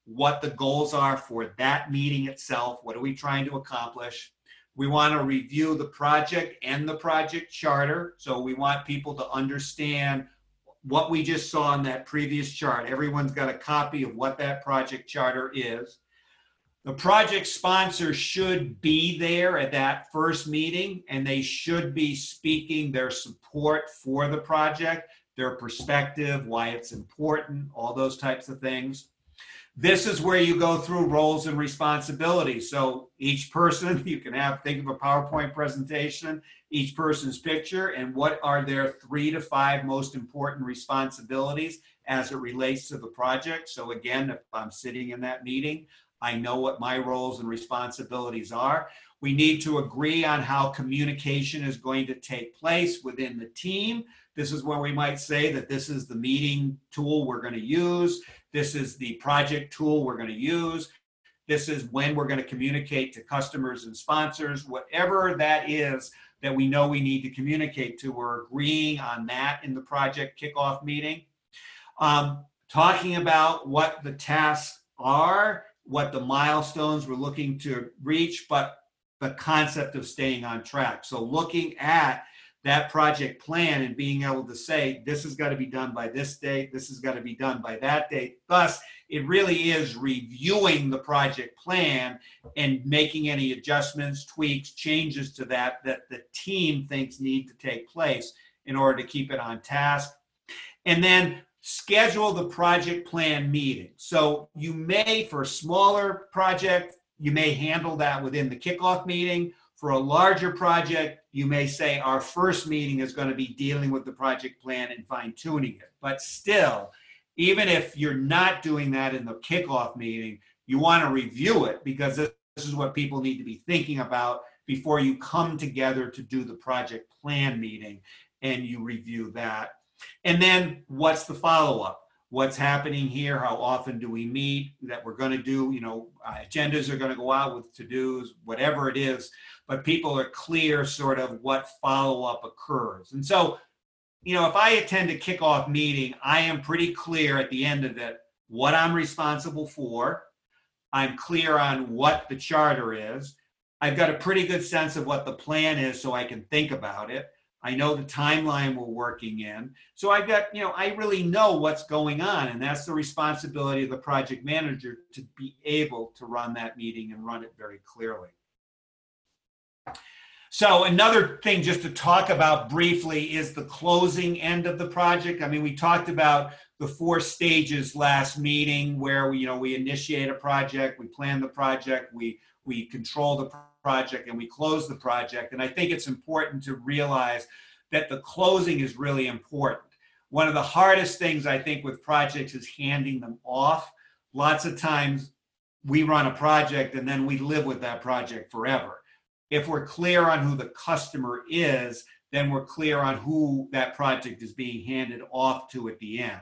Speaker 2: what the goals are for that meeting itself. What are we trying to accomplish? We want to review the project and the project charter. So we want people to understand what we just saw in that previous chart. Everyone's got a copy of what that project charter is. The project sponsor should be there at that first meeting and they should be speaking their support for the project, their perspective, why it's important, all those types of things. This is where you go through roles and responsibilities. So each person, you can have, think of a PowerPoint presentation, each person's picture, and what are their three to five most important responsibilities as it relates to the project. So again, if I'm sitting in that meeting, I know what my roles and responsibilities are. We need to agree on how communication is going to take place within the team. This is where we might say that this is the meeting tool we're going to use. This is the project tool we're going to use. This is when we're going to communicate to customers and sponsors, whatever that is that we know we need to communicate to. We're agreeing on that in the project kickoff meeting. Um, talking about what the tasks are, what the milestones we're looking to reach, but the concept of staying on track. So looking at that project plan and being able to say, this has got to be done by this date, this has got to be done by that date. Thus, it really is reviewing the project plan and making any adjustments, tweaks, changes to that that the team thinks need to take place in order to keep it on task. And then schedule the project plan meeting. So you may, for a smaller project, you may handle that within the kickoff meeting for a larger project, you may say our first meeting is going to be dealing with the project plan and fine tuning it. But still, even if you're not doing that in the kickoff meeting, you want to review it because this, is what people need to be thinking about before you come together to do the project plan meeting and you review that. And then what's the follow up? what's happening here, how often do we meet, that we're going to do, you know, uh, agendas are going to go out with to dos, whatever it is, but people are clear sort of what follow up occurs. And so, you know, if I attend a kickoff meeting, I am pretty clear at the end of it what I'm responsible for. I'm clear on what the charter is. I've got a pretty good sense of what the plan is so I can think about it. I know the timeline we're working in. So I've got, you know, I really know what's going on. And that's the responsibility of the project manager to be able to run that meeting and run it very clearly. So another thing just to talk about briefly is the closing end of the project. I mean, we talked about the four stages last meeting where we, you know, we initiate a project, we plan the project, we we control the project and we close the project. And I think it's important to realize that the closing is really important. One of the hardest things I think with projects is handing them off. Lots of times we run a project and then we live with that project forever. If we're clear on who the customer is, then we're clear on who that project is being handed off to at the end.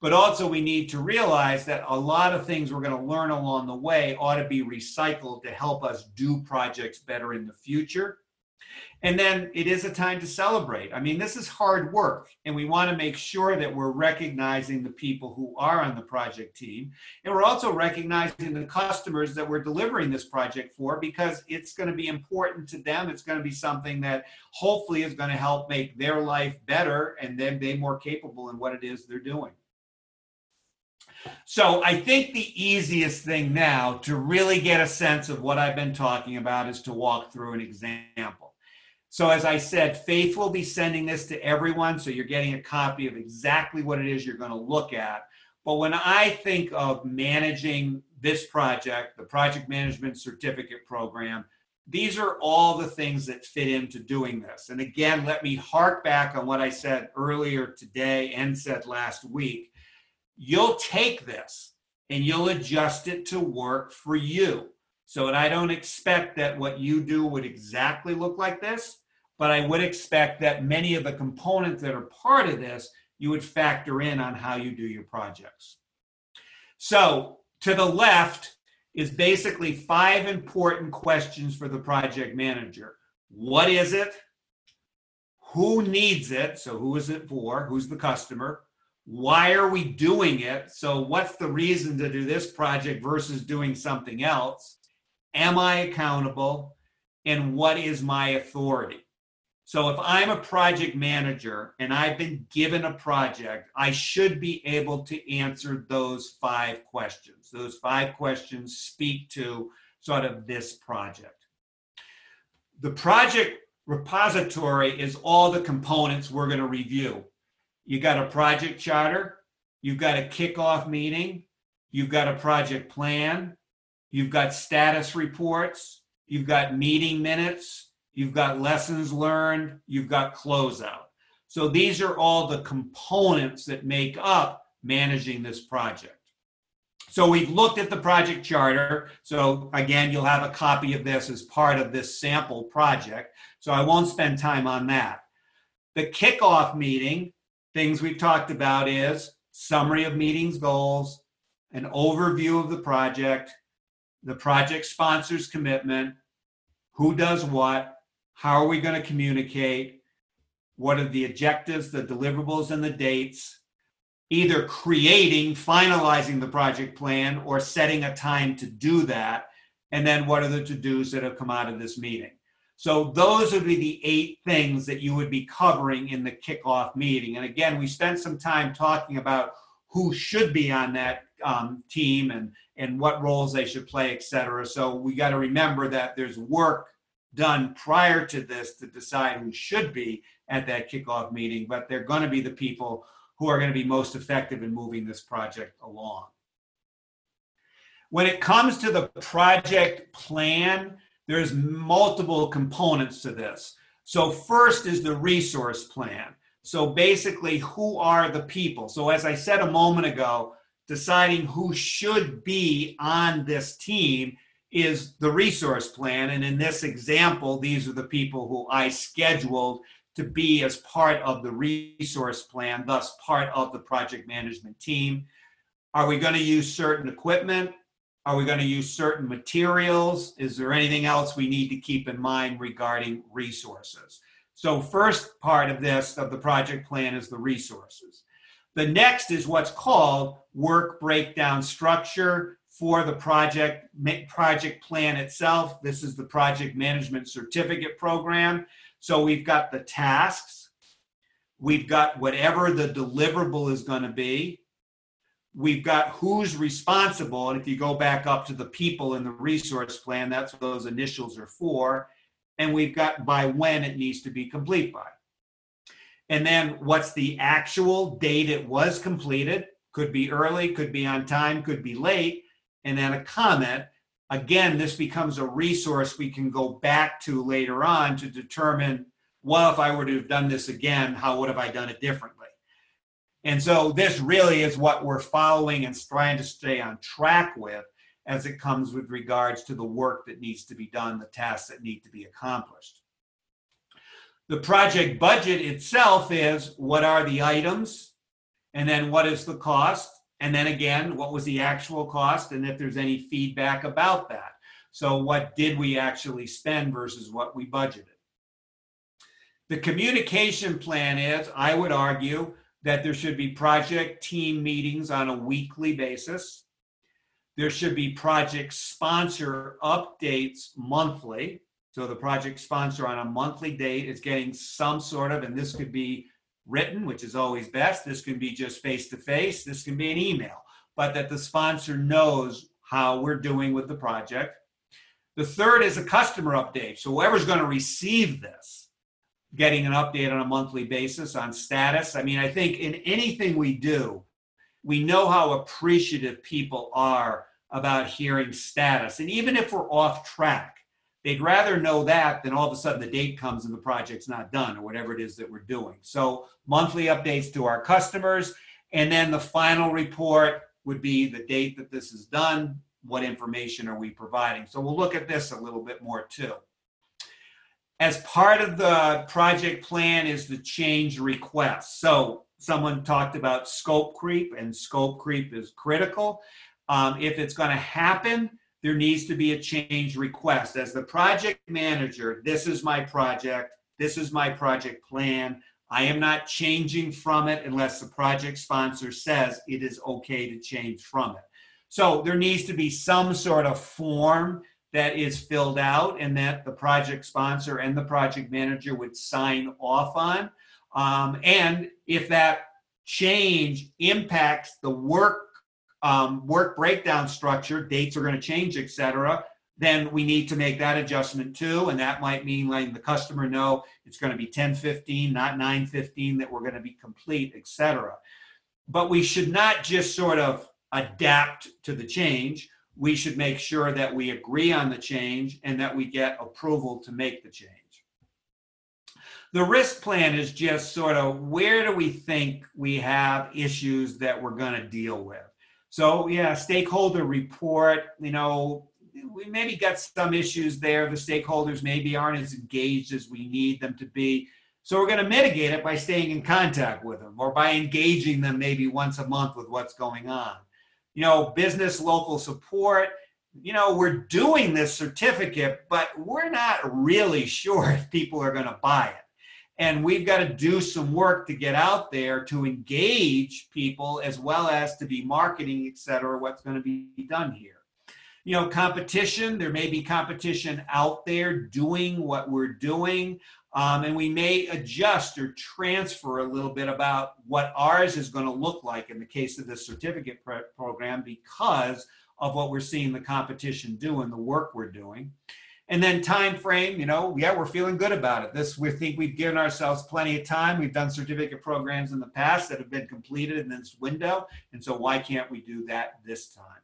Speaker 2: But also, we need to realize that a lot of things we're going to learn along the way ought to be recycled to help us do projects better in the future. And then it is a time to celebrate. I mean, this is hard work, and we want to make sure that we're recognizing the people who are on the project team. And we're also recognizing the customers that we're delivering this project for because it's going to be important to them. It's going to be something that hopefully is going to help make their life better and then they more capable in what it is they're doing. So I think the easiest thing now to really get a sense of what I've been talking about is to walk through an example. So as I said, Faith will be sending this to everyone, so you're getting a copy of exactly what it is you're going to look at. But when I think of managing this project, the project management certificate program, these are all the things that fit into doing this. And again, let me hark back on what I said earlier today and said last week you'll take this and you'll adjust it to work for you. So and I don't expect that what you do would exactly look like this, but I would expect that many of the components that are part of this, you would factor in on how you do your projects. So to the left is basically five important questions for the project manager. What is it? Who needs it? So who is it for? Who's the customer? Why are we doing it? So, what's the reason to do this project versus doing something else? Am I accountable? And what is my authority? So, if I'm a project manager and I've been given a project, I should be able to answer those five questions. Those five questions speak to sort of this project. The project repository is all the components we're going to review you got a project charter, you've got a kickoff meeting, you've got a project plan, you've got status reports, you've got meeting minutes, you've got lessons learned, you've got closeout. So these are all the components that make up managing this project. So we've looked at the project charter. So again, you'll have a copy of this as part of this sample project. So I won't spend time on that. The kickoff meeting things we've talked about is summary of meetings goals, an overview of the project, the project sponsor's commitment, who does what, how are we going to communicate, what are the objectives, the deliverables, and the dates, either creating, finalizing the project plan, or setting a time to do that, and then what are the to dos that have come out of this meeting. So those would be the eight things that you would be covering in the kickoff meeting. And again, we spent some time talking about who should be on that um, team and and what roles they should play, et cetera. So we got to remember that there's work done prior to this to decide who should be at that kickoff meeting, but they're going to be the people who are going to be most effective in moving this project along. When it comes to the project plan, there's multiple components to this. So first is the resource plan. So basically, who are the people? So as I said a moment ago, deciding who should be on this team is the resource plan. And in this example, these are the people who I scheduled to be as part of the resource plan, thus part of the project management team. Are we going to use certain equipment? Are we going to use certain materials? Is there anything else we need to keep in mind regarding resources? So first part of this, of the project plan is the resources. The next is what's called work breakdown structure for the project project plan itself. This is the project management certificate program. So we've got the tasks, we've got whatever the deliverable is going to be, we've got who's responsible. And if you go back up to the people in the resource plan, that's what those initials are for. And we've got by when it needs to be complete by. And then what's the actual date it was completed? Could be early, could be on time, could be late. And then a comment. Again, this becomes a resource we can go back to later on to determine well, if I were to have done this again, how would have I done it differently? And so this really is what we're following and trying to stay on track with as it comes with regards to the work that needs to be done, the tasks that need to be accomplished. The project budget itself is what are the items, and then what is the cost, and then again, what was the actual cost, and if there's any feedback about that. So, what did we actually spend versus what we budgeted? The communication plan is, I would argue, that there should be project team meetings on a weekly basis. There should be project sponsor updates monthly. So the project sponsor on a monthly date is getting some sort of, and this could be written, which is always best. This can be just face to face. This can be an email, but that the sponsor knows how we're doing with the project. The third is a customer update. So whoever's going to receive this, getting an update on a monthly basis on status. I mean, I think in anything we do, we know how appreciative people are about hearing status. And even if we're off track, They'd rather know that than all of a sudden the date comes and the project's not done or whatever it is that we're doing. So monthly updates to our customers. And then the final report would be the date that this is done. What information are we providing? So we'll look at this a little bit more too. As part of the project plan is the change request. So someone talked about scope creep, and scope creep is critical. Um, if it's going to happen, there needs to be a change request. As the project manager, this is my project, this is my project plan. I am not changing from it unless the project sponsor says it is okay to change from it. So there needs to be some sort of form that is filled out and that the project sponsor and the project manager would sign off on. Um, and if that change impacts the work um, work breakdown structure, dates are going to change, et cetera, then we need to make that adjustment too. And that might mean letting the customer know it's going to be 10 15, not 9 15, that we're going to be complete, et cetera. But we should not just sort of adapt to the change. We should make sure that we agree on the change and that we get approval to make the change. The risk plan is just sort of where do we think we have issues that we're going to deal with? So yeah, stakeholder report, you know, we maybe got some issues there. The stakeholders maybe aren't as engaged as we need them to be. So we're going to mitigate it by staying in contact with them or by engaging them maybe once a month with what's going on. You know, business local support, you know, we're doing this certificate, but we're not really sure if people are going to buy it. And we've got to do some work to get out there to engage people as well as to be marketing et cetera what's going to be done here you know competition there may be competition out there doing what we're doing um, and we may adjust or transfer a little bit about what ours is going to look like in the case of the certificate program because of what we're seeing the competition do and the work we're doing and then time frame, you know, yeah, we're feeling good about it. This we think we've given ourselves plenty of time. We've done certificate programs in the past that have been completed in this window, and so why can't we do that this time?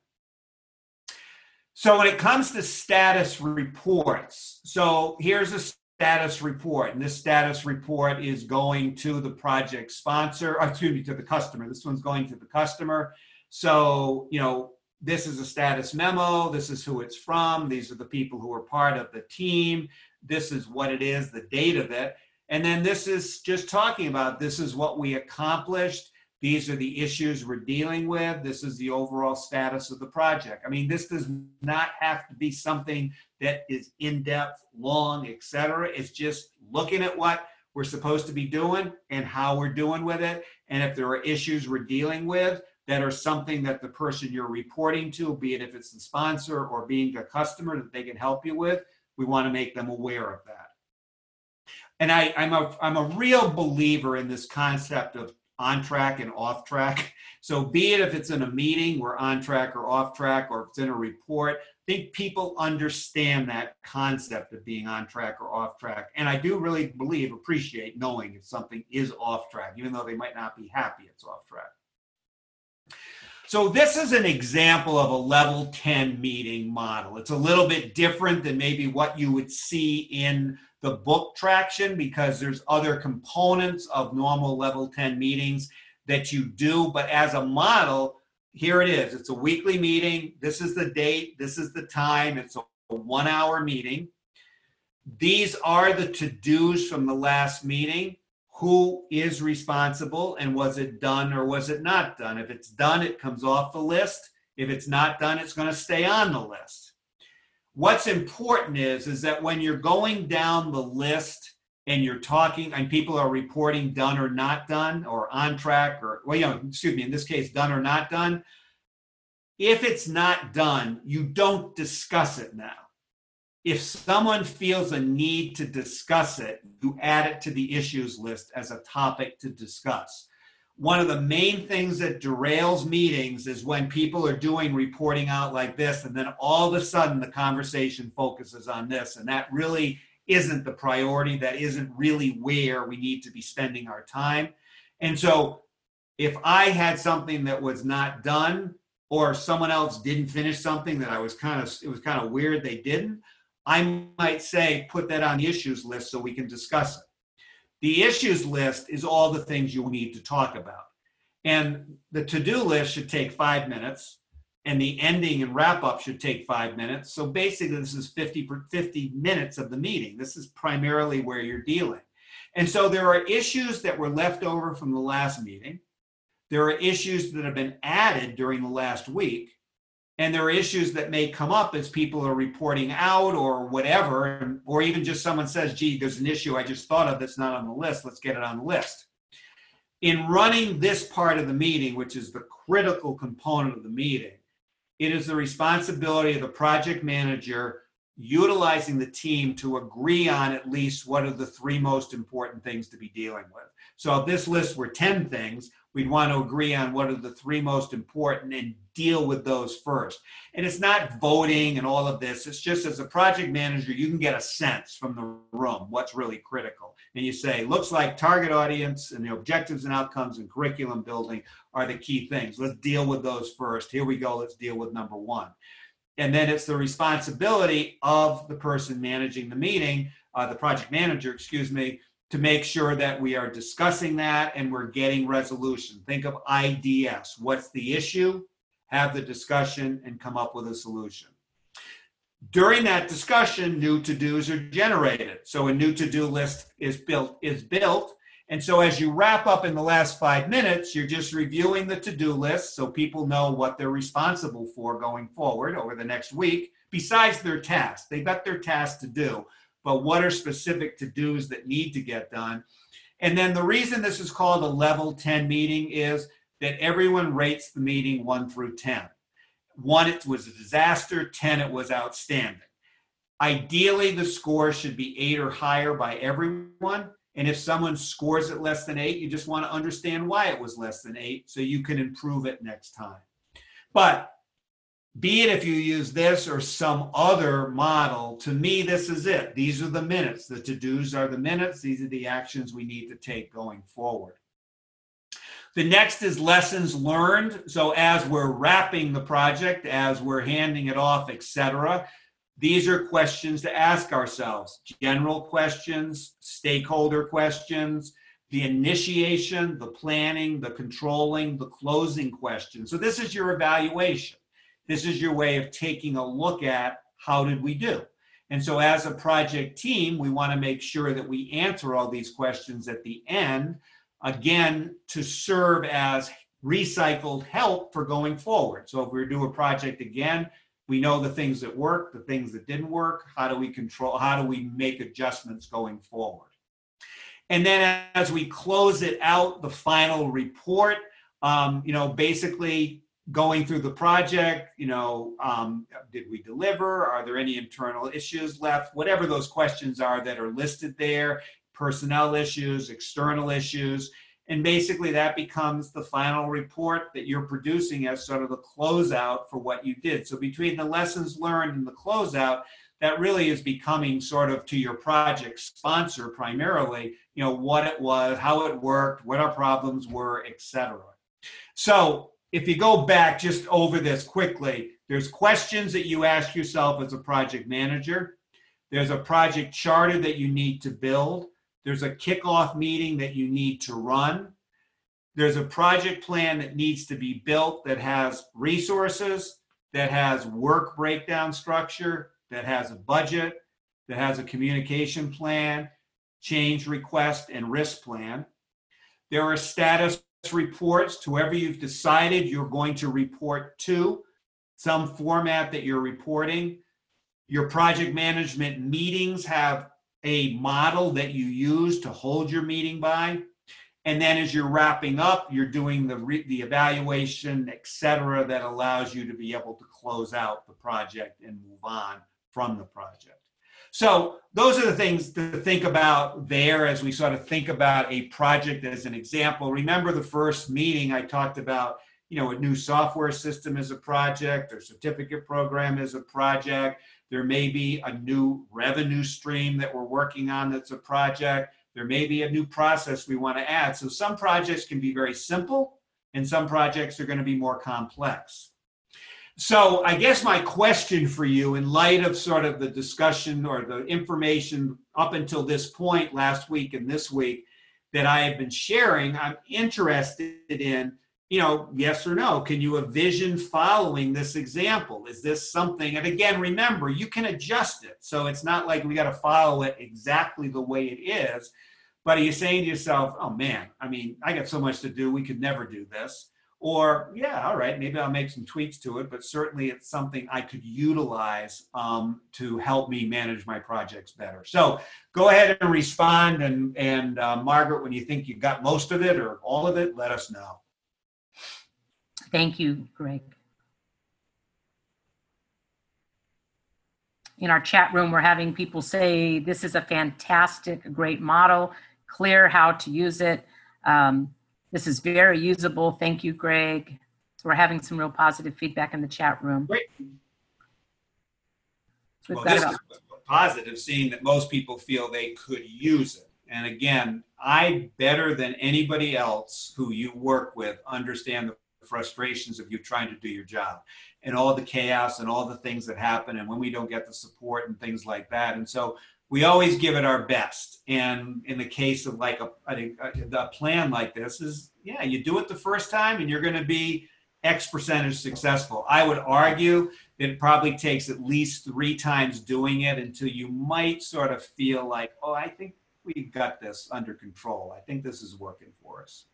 Speaker 2: So when it comes to status reports, so here's a status report, and this status report is going to the project sponsor, or excuse me, to the customer. This one's going to the customer. So, you know, this is a status memo, this is who it's from, these are the people who are part of the team, this is what it is, the date of it. And then this is just talking about this is what we accomplished. These are the issues we're dealing with. This is the overall status of the project. I mean, this does not have to be something that is in depth, long, etc. It's just looking at what we're supposed to be doing and how we're doing with it. And if there are issues we're dealing with that are something that the person you're reporting to, be it if it's the sponsor or being a customer that they can help you with, we want to make them aware of that. And I, I'm a I'm a real believer in this concept of on track and off track. So be it if it's in a meeting, we're on track or off track, or if it's in a report, I think people understand that concept of being on track or off track. And I do really believe, appreciate knowing if something is off track, even though they might not be happy it's off track. So this is an example of a level 10 meeting model. It's a little bit different than maybe what you would see in the book traction because there's other components of normal level 10 meetings that you do. But as a model, here it is. It's a weekly meeting. This is the date. This is the time. It's a one hour meeting. These are the to dos from the last meeting who is responsible and was it done or was it not done. If it's done, it comes off the list. If it's not done, it's going to stay on the list. What's important is is that when you're going down the list and you're talking and people are reporting done or not done or on track or well you know excuse me in this case done or not done if it's not done you don't discuss it now if someone feels a need to discuss it, you add it to the issues list as a topic to discuss. One of the main things that derails meetings is when people are doing reporting out like this, and then all of a sudden the conversation focuses on this, and that really isn't the priority. That isn't really where we need to be spending our time. And so, if I had something that was not done, or someone else didn't finish something that I was kind of, it was kind of weird they didn't, I might say, put that on the issues list so we can discuss it. The issues list is all the things you need to talk about. And the to do list should take five minutes, and the ending and wrap up should take five minutes. So basically, this is 50, 50 minutes of the meeting. This is primarily where you're dealing. And so there are issues that were left over from the last meeting. There are issues that have been added during the last week and there are issues that may come up as people are reporting out or whatever or even just someone says gee there's an issue i just thought of that's not on the list let's get it on the list. In running this part of the meeting which is the critical component of the meeting it is the responsibility of the project manager utilizing the team to agree on at least what are the three most important things to be dealing with. So if this list were 10 things we'd want to agree on what are the three most important and deal with those first. And it's not voting and all of this. It's just as a project manager, you can get a sense from the room what's really critical. And you say, looks like target audience and the objectives and outcomes and curriculum building are the key things. Let's deal with those first. Here we go. Let's deal with number one. And then it's the responsibility of the person managing the meeting, uh, the project manager, excuse me, to make sure that we are discussing that and we're getting resolution. Think of IDS. What's the issue? Have the discussion and come up with a solution. During that discussion, new to-dos are generated. So a new to-do list is built is built. And so as you wrap up in the last five minutes, you're just reviewing the to-do list so people know what they're responsible for going forward over the next week, besides their tasks. They've got their tasks to do but what are specific to dos that need to get done? And then the reason this is called a level 10 meeting is that everyone rates the meeting one through 10. One, it was a disaster, 10, it was outstanding. Ideally, the score should be eight or higher by everyone. And if someone scores it less than eight, you just want to understand why it was less than eight so you can improve it next time. But be it if you use this or some other model, to me, this is it. These are the minutes. The to dos are the minutes. These are the actions we need to take going forward. The next is lessons learned. So as we're wrapping the project, as we're handing it off, etc., these are questions to ask ourselves general questions, stakeholder questions, the initiation, the planning, the controlling, the closing questions. So this is your evaluation. This is your way of taking a look at how did we do? And so, as a project team, we want to make sure that we answer all these questions at the end, again, to serve as recycled help for going forward. So, if we do a project again, we know the things that work, the things that didn't work. How do we control? How do we make adjustments going forward? And then, as we close it out, the final report, um, you know, basically going through the project, you know, um, did we deliver? Are there any internal issues left? Whatever those questions are that are listed there, personnel issues, external issues. And basically, that becomes the final report that you're producing as sort of the closeout for what you did. So, between the lessons learned and the closeout, that really is becoming sort of to your project sponsor primarily, you know, what it was, how it worked, what our problems were, etc. So, if you go back just over this quickly, there's questions that you ask yourself as a project manager. There's a project charter that you need to build. There's a kickoff meeting that you need to run. There's a project plan that needs to be built that has resources, that has work breakdown structure, that has a budget, that has a communication plan, change request, and risk plan. There are status reports to whoever you've decided you're going to report to, some format that you're reporting. Your project management meetings have a model that you use to hold your meeting by. And then as you're wrapping up, you're doing the re- the evaluation, et cetera, that allows you to be able to close out the project and move on from the project. So those are the things to think about there as we sort of think about a project as an example. Remember the first meeting I talked about, you know, a new software system is a project, or certificate program is a project. There may be a new revenue stream that we're working on that's a project. There may be a new process we want to add. So some projects can be very simple and some projects are going to be more complex. So I guess my question for you, in light of sort of the discussion or the information up until this point last week and this week that I have been sharing, I'm interested in, you know, yes or no. Can you envision following this example? Is this something? And again, remember, you can adjust it. So it's not like we got to follow it exactly the way it is. But are you saying to yourself, oh man, I mean, I got so much to do, we could never do this? Or, yeah, all right, maybe I'll make some tweaks to it, but certainly it's something I could utilize um, to help me manage my projects better. So go ahead and respond. And, and uh, Margaret, when you think you've got most of it or all of it, let us know.
Speaker 1: Thank you, Greg. In our chat room, we're having people say this is a fantastic, great model, clear how to use it. Um, this is very usable. Thank you, Greg. So we're having some real positive feedback in the chat room.
Speaker 2: Great.
Speaker 1: So
Speaker 2: Well, this is positive, seeing that most people feel they could use it. And again, I better than anybody else who you work with understand the frustrations of you trying to do your job and all the chaos and all the things that happen and when we don't get the support and things like that. And so we always give it our best. And in the case of like a, a, a uh, plan like this is, yeah, you do it the first time and you're going to be X percentage successful. I would argue it probably takes at least three times doing it until you might sort of feel like, oh, I think we've got this under control. I think this is working for us.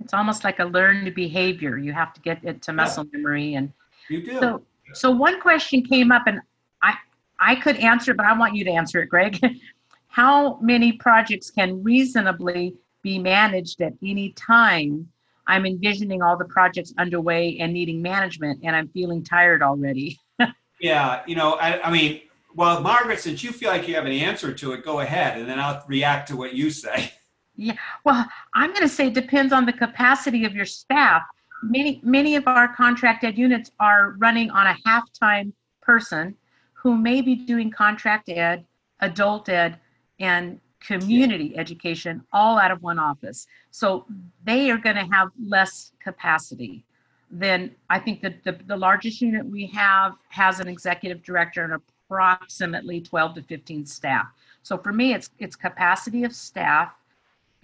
Speaker 1: It's almost like a learned behavior. You have to get it to muscle memory. And
Speaker 2: You do.
Speaker 1: so, so one question came up, and I I could answer, but I want you to answer it, Greg. How many projects can reasonably be managed at any time? I'm envisioning all the projects underway and needing management, and I'm feeling tired already.
Speaker 2: yeah, you know, I, I mean, well, Margaret, since you feel like you have an answer to it, go ahead, and then I'll react to what you say.
Speaker 1: Yeah, well, I'm going to say it depends on the capacity of your staff. Many many of our contracted units are running on a half-time person who may be doing contract ed, adult ed, and community education all out of one office. So they are going to have less capacity. Then I think that the, the largest unit we have has an executive director and approximately 12 to 15 staff. So for me, it's it's capacity of staff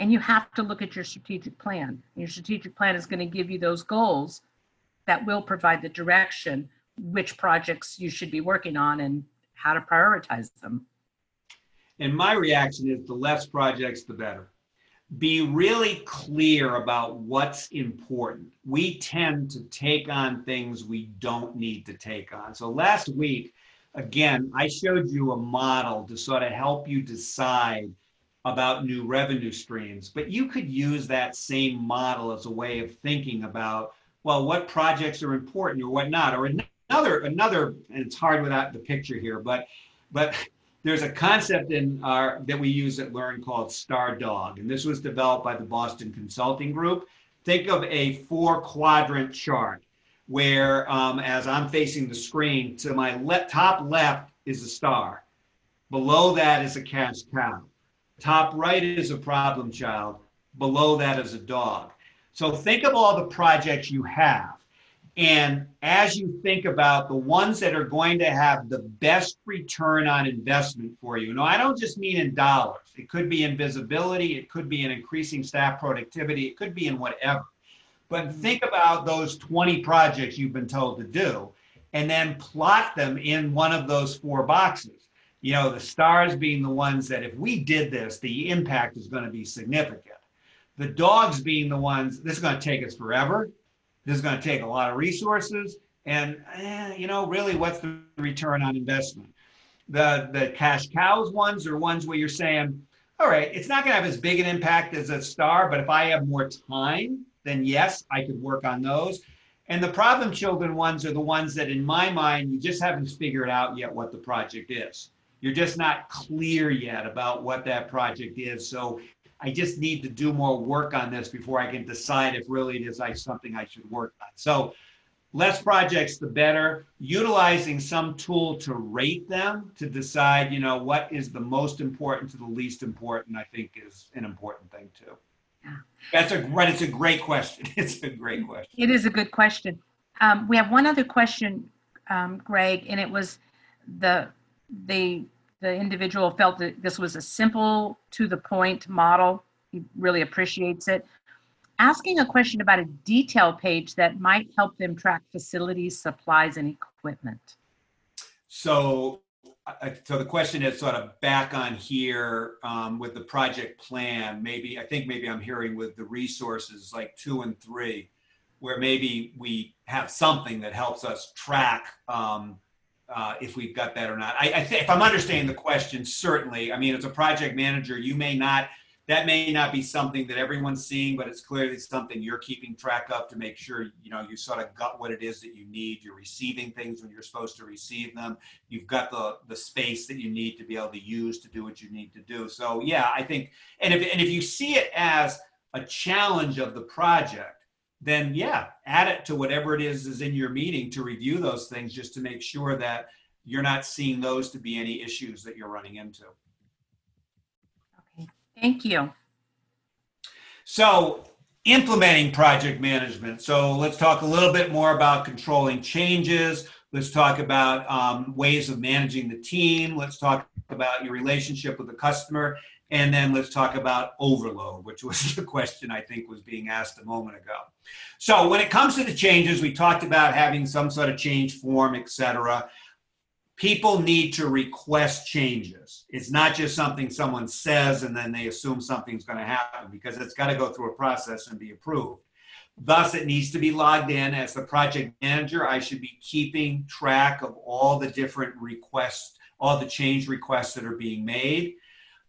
Speaker 1: and you have to look at your strategic plan. Your strategic plan is going to give you those goals that will provide the direction which projects you should be working on and how to prioritize them.
Speaker 2: And my reaction is the less projects, the better. Be really clear about what's important. We tend to take on things we don't need to take on. So last week, again, I showed you a model to sort of help you decide about new revenue streams, but you could use that same model as a way of thinking about, well, what projects are important or what not, or another, another, and it's hard without the picture here, but, but there's a concept in our that we use at LERN called Star Dog, and this was developed by the Boston Consulting Group. Think of a four quadrant chart where, um, as I'm facing the screen, to my le- top left is a star, below that is a cash cow, top right is a problem child, below that is a dog. So think of all the projects you have and as you think about the ones that are going to have the best return on investment for you, no, I don't just mean in dollars. It could be in visibility, it could be in increasing staff productivity, it could be in whatever. But mm-hmm. think about those 20 projects you've been told to do and then plot them in one of those four boxes. You know, the stars being the ones that if we did this, the impact is going to be significant. The dogs being the ones, this is going to take us forever this is going to take a lot of resources. And, eh, you know, really, what's the return on investment? The, the cash cows ones are ones where you're saying, all right, it's not going to have as big an impact as a star, but if I have more time, then yes, I could work on those. And the problem children ones are the ones that, in my mind, you just haven't figured out yet what the project is. You're just not clear yet about what that project is. So I just need to do more work on this before I can decide if really it is I, something I should work on. So less projects, the better. Utilizing some tool to rate them to decide, you know, what is the most important to the least important, I think is an important thing too. Yeah. That's a great, it's a great question. It's a great question.
Speaker 1: It is a good question. Um, we have one other question, um, Greg, and it was the, the the individual felt that this was a simple, to the point model. He really appreciates it. Asking a question about a detail page that might help them track facilities, supplies, and equipment.
Speaker 2: So, so the question is sort of back on here um, with the project plan. Maybe I think maybe I'm hearing with the resources like two and three, where maybe we have something that helps us track um, uh, if we've got that or not. I, I think if I'm understanding the question, certainly. I mean, as a project manager, you may not. That may not be something that everyone's seeing, but it's clearly something you're keeping track of to make sure you know you sort of got what it is that you need. You're receiving things when you're supposed to receive them. You've got the the space that you need to be able to use to do what you need to do. So yeah, I think, and if and if you see it as a challenge of the project then yeah, add it to whatever it is is in your meeting to review those things just to make sure that you're not seeing those to be any issues that you're running into.
Speaker 1: Okay, thank you.
Speaker 2: So implementing project management. So let's talk a little bit more about controlling changes. Let's talk about um, ways of managing the team. Let's talk about your relationship with the customer. And then let's talk about overload, which was the question I think was being asked a moment ago. So when it comes to the changes, we talked about having some sort of change form, etc. People need to request changes. It's not just something someone says and then they assume something's going to happen because it's got to go through a process and be approved. Thus, it needs to be logged in. As the project manager, I should be keeping track of all the different requests, all the change requests that are being made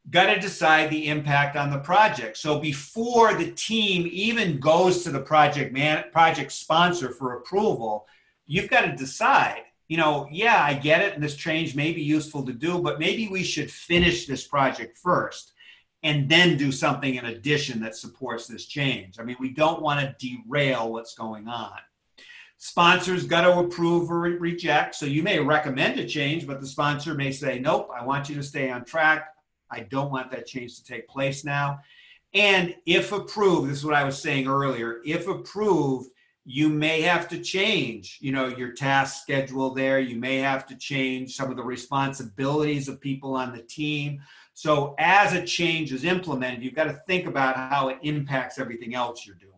Speaker 2: got to decide the impact on the project. So before the team even goes to the project man, project sponsor for approval, you've got to decide, you know, yeah, I get it, and this change may be useful to do, but maybe we should finish this project first and then do something in addition that supports this change. I mean, we don't want to derail what's going on. Sponsors got to approve or reject. So you may recommend a change, but the sponsor may say, nope, I want you to stay on track I don't want that change to take place now. And if approved, this is what I was saying earlier, if approved, you may have to change, you know, your task schedule there. You may have to change some of the responsibilities of people on the team. So as a change is implemented, you've got to think about how it impacts everything else you're doing.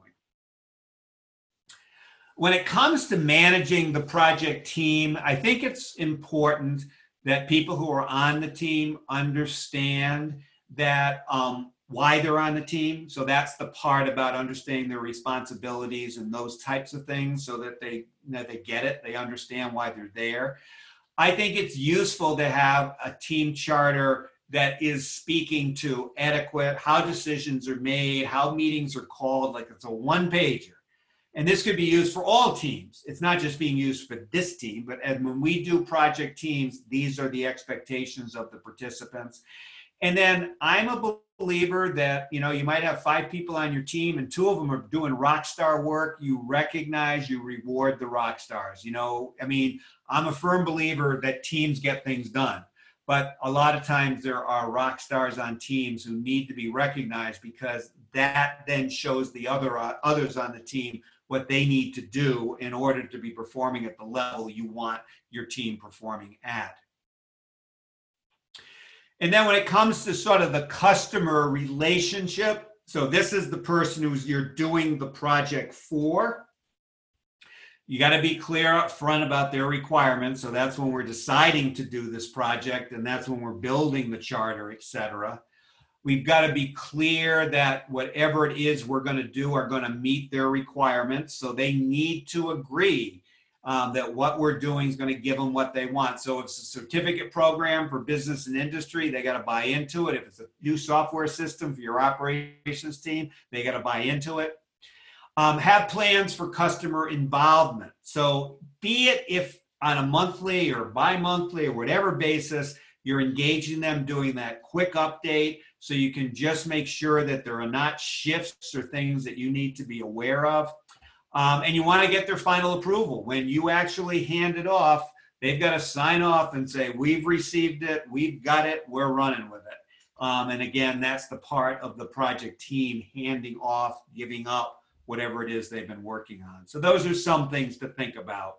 Speaker 2: When it comes to managing the project team, I think it's important that people who are on the team understand that um, why they're on the team. So that's the part about understanding their responsibilities and those types of things so that they know, they get it, they understand why they're there. I think it's useful to have a team charter that is speaking to adequate how decisions are made, how meetings are called, like it's a one pager. And this could be used for all teams. It's not just being used for this team, but and when we do project teams, these are the expectations of the participants. And then I'm a believer that you know you might have five people on your team and two of them are doing rock star work you recognize you reward the rock stars you know i mean i'm a firm believer that teams get things done but a lot of times there are rock stars on teams who need to be recognized because that then shows the other uh, others on the team what they need to do in order to be performing at the level you want your team performing at and then when it comes to sort of the customer relationship, so this is the person who's you're doing the project for. You got to be clear up front about their requirements. So that's when we're deciding to do this project, and that's when we're building the charter, et cetera. We've got to be clear that whatever it is we're going to do are going to meet their requirements. So they need to agree um, that what we're doing is going to give them what they want. So if it's a certificate program for business and industry, they got to buy into it. If it's a new software system for your operations team, they got to buy into it. Um, have plans for customer involvement. So be it if on a monthly or bi-monthly or whatever basis, you're engaging them doing that quick update so you can just make sure that there are not shifts or things that you need to be aware of. Um, and you want to get their final approval. When you actually hand it off, they've got to sign off and say, We've received it, we've got it, we're running with it. Um, and again, that's the part of the project team handing off, giving up whatever it is they've been working on. So, those are some things to think about.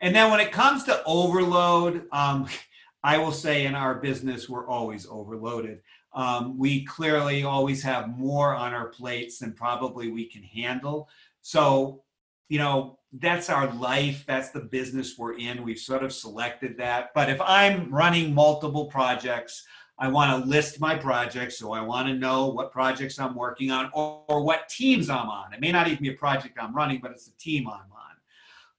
Speaker 2: And then when it comes to overload, um, I will say in our business, we're always overloaded. Um, we clearly always have more on our plates than probably we can handle. So, you know, that's our life. That's the business we're in. We've sort of selected that. But if I'm running multiple projects, I want to list my projects. So I want to know what projects I'm working on or, or, what teams I'm on. It may not even be a project I'm running, but it's a team I'm on.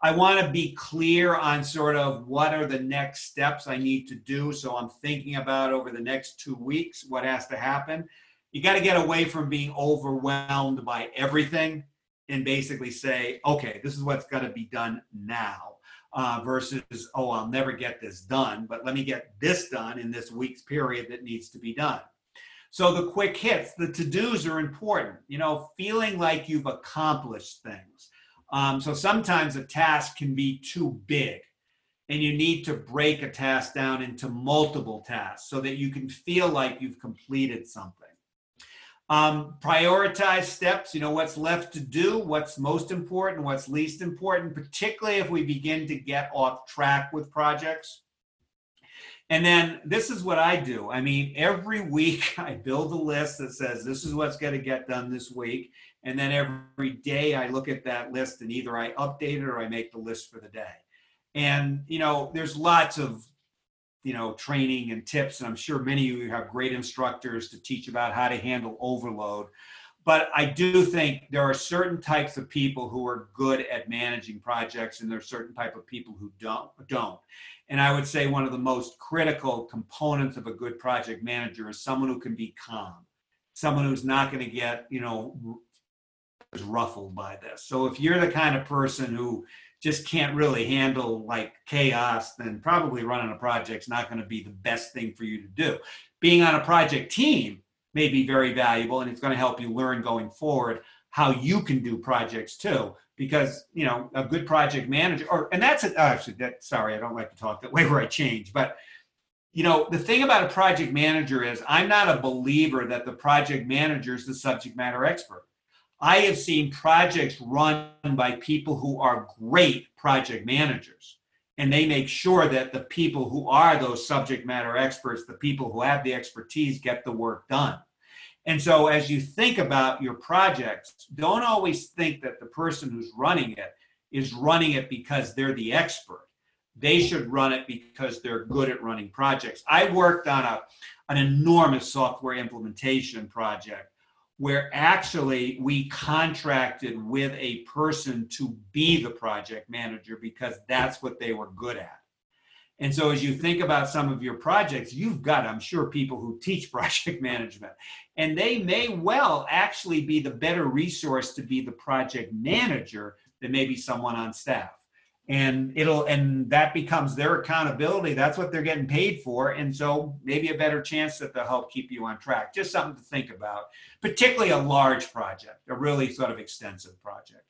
Speaker 2: I want to be clear on sort of what are the next steps I need to do. So I'm thinking about over the next two weeks what has to happen. You got to get away from being overwhelmed by everything and basically say, okay, this is what's got to be done now, uh, versus, oh, I'll never get this done, but let me get this done in this week's period that needs to be done. So the quick hits, the to dos are important, you know, feeling like you've accomplished things. Um, so sometimes a task can be too big and you need to break a task down into multiple tasks so that you can feel like you've completed something. Um, prioritize steps, you know, what's left to do, what's most important, what's least important, particularly if we begin to get off track with projects. And then this is what I do. I mean, every week I build a list that says this is what's going to get done this week. And then every day I look at that list and either I update it or I make the list for the day. And, you know, there's lots of you know training and tips and i'm sure many of you have great instructors to teach about how to handle overload. But i do think there are certain types of people who are good at managing projects and there are certain type of people who don't don't. And i would say one of the most critical components of a good project manager is someone who can be calm. Someone who's not going to get you know ruffled by this so if you're the kind of person who just can't really handle like chaos, then probably running a project is not going to be the best thing for you to do. Being on a project team may be very valuable and it's going to help you learn going forward how you can do projects too because you know a good project manager or and that's a, actually that sorry i don't like to talk that way where i change but you know the thing about a project manager is i'm not a believer that the project manager is the subject matter expert I have seen projects run by people who are great project managers. And they make sure that the people who are those subject matter experts, the people who have the expertise, get the work done. And so, as you think about your projects, don't always think that the person who's running it is running it because they're the expert. They should run it because they're good at running projects. I worked on a, an enormous software implementation project where actually we contracted with a person to be the project manager because that's what they were good at. And so, as you think about some of your projects, you've got, I'm sure, people who teach project management, and they may well actually be the better resource to be the project manager than maybe someone on staff. And it'll, and that becomes their accountability. That's what they're getting paid for. And so, maybe a better chance that they'll help keep you on track. Just something to think about, particularly a large project, a really sort of extensive project.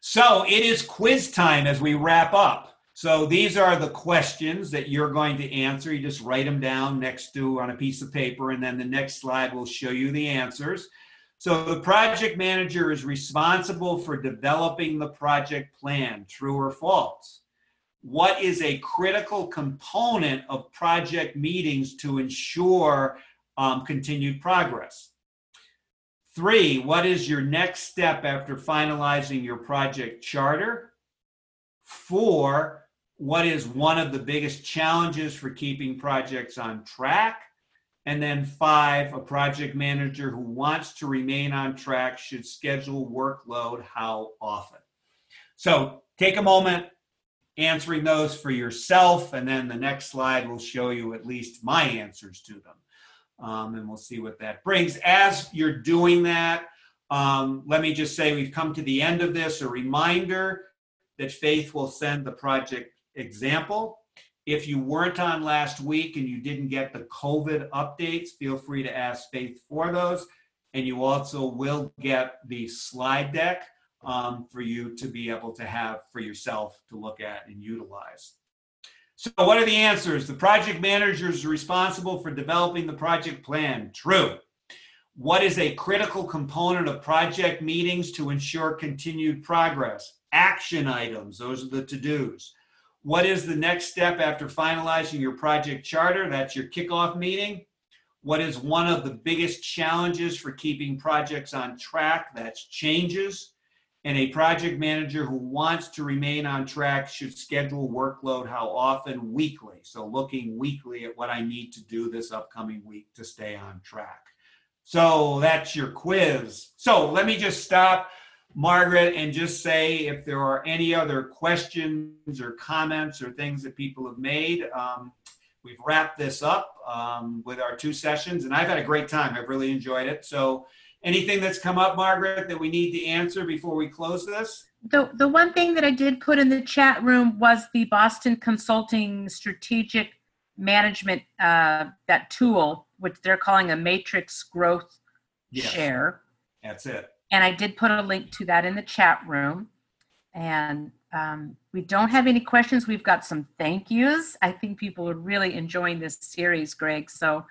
Speaker 2: So, it is quiz time as we wrap up. So these are the questions that you're going to answer. You just write them down next to on a piece of paper, and then the next slide will show you the answers. So the project manager is responsible for developing the project plan, true or false? What is a critical component of project meetings to ensure um, continued progress? Three, what is your next step after finalizing your project charter? Four, what is one of the biggest challenges for keeping projects on track? And then five, a project manager who wants to remain on track should schedule workload how often? So take a moment answering those for yourself, and then the next slide will show you at least my answers to them. Um, and we'll see what that brings. As you're doing that, um, let me just say we've come to the end of this. A reminder that Faith will send the project example. If you weren't on last week and you didn't get the COVID updates, feel free to ask Faith for those. And you also will get the slide deck um, for you to be able to have for yourself to look at and utilize. So, what are the answers? The project manager is responsible for developing the project plan. True. What is a critical component of project meetings to ensure continued progress? Action items, those are the to dos. What is the next step after finalizing your project charter? That's your kickoff meeting. What is one of the biggest challenges for keeping projects on track? That's changes. And a project manager who wants to remain on track should schedule workload how often? Weekly. So, looking weekly at what I need to do this upcoming week to stay on track. So, that's your quiz. So, let me just stop Margaret, and just say if there are any other questions or comments or things that people have made. Um, we've wrapped this up um, with our two sessions, and I've had a great time. I've really enjoyed it. So, anything that's come up, Margaret, that we need to answer before we close this?
Speaker 1: The, the one thing that I did put in the chat room was the Boston Consulting Strategic Management, uh, that tool, which they're calling a matrix growth
Speaker 2: Yes.
Speaker 1: share.
Speaker 2: That's it.
Speaker 1: And I did put a link to that in the chat room. And um, we don't have any questions. We've got some thank yous. I think people are really enjoying this series, Greg. So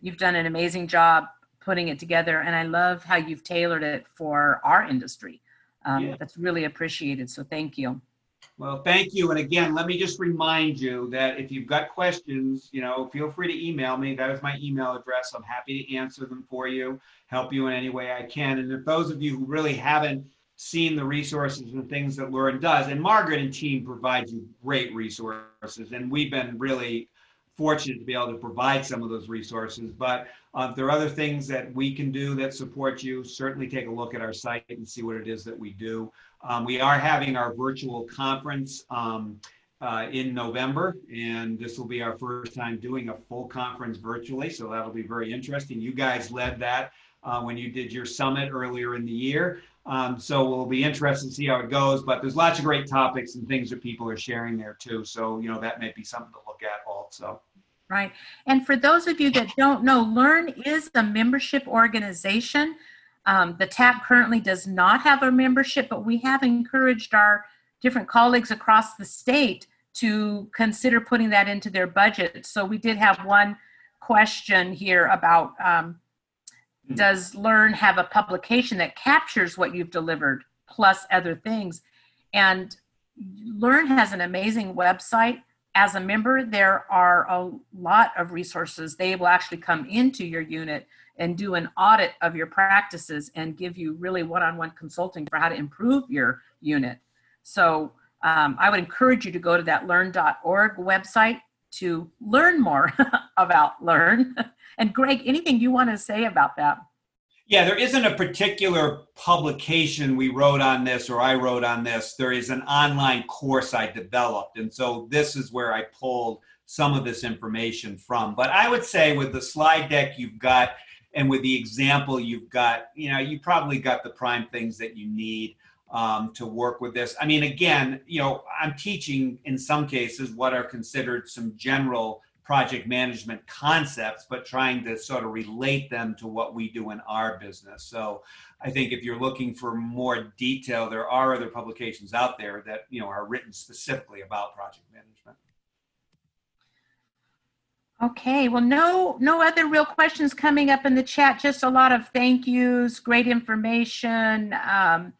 Speaker 1: you've done an amazing job putting it together. And I love how you've tailored it for our industry. Um,
Speaker 2: Yeah.
Speaker 1: That's really appreciated. So thank you.
Speaker 2: Well, thank you. And again, let me just remind you that if you've got questions, you know, feel free to email me. That is my email address. I'm happy to answer them for you, help you in any way I can. And if those of you who really haven't seen the resources and things that LERN does, and Margaret and team provide you great resources, and we've been really fortunate to be able to provide some of those resources. But uh, if there are other things that we can do that support you, certainly take a look at our site and see what it is that we do. Um, we are having our virtual conference um, uh, in November, and this will be our first time doing a full conference virtually, so that'll be very interesting. You guys led that uh, when you did your summit earlier in the year. Um, so we'll be interested to see how it goes, but there's lots of great topics and things that people are sharing there too. So, you know, that may be something to look at also.
Speaker 1: Right. And for those of you that don't know, LERN is a membership organization. Um, the TAP currently does not have a membership, but we have encouraged our different colleagues across the state to consider putting that into their budget. So we did have one question here about um,
Speaker 2: Hmm.
Speaker 1: does LERN have a publication that captures what you've delivered plus other things? And LERN has an amazing website. As a member, there are a lot of resources. They will actually come into your unit and do an audit of your practices and give you really one on one consulting for how to improve your unit. So um, I would encourage you to go to that lern.org website to learn more about LERN. And Greg, anything you want to say about that?
Speaker 2: Yeah, there isn't a particular publication we wrote on this or I wrote on this. There is an online course I developed. And so this is where I pulled some of this information from. But I would say with the slide deck you've got and with the example you've got, you know, you probably got the prime things that you need um, to work with this. I mean, again, you know, I'm teaching in some cases what are considered some general project management concepts, but trying to sort of relate them to what we do in our business. So I think if you're looking for more detail, there are other publications out there that, you know, are written specifically about project management.
Speaker 1: Okay, well, no, no other real questions coming up in the chat. Just a lot of thank yous, great information. Um,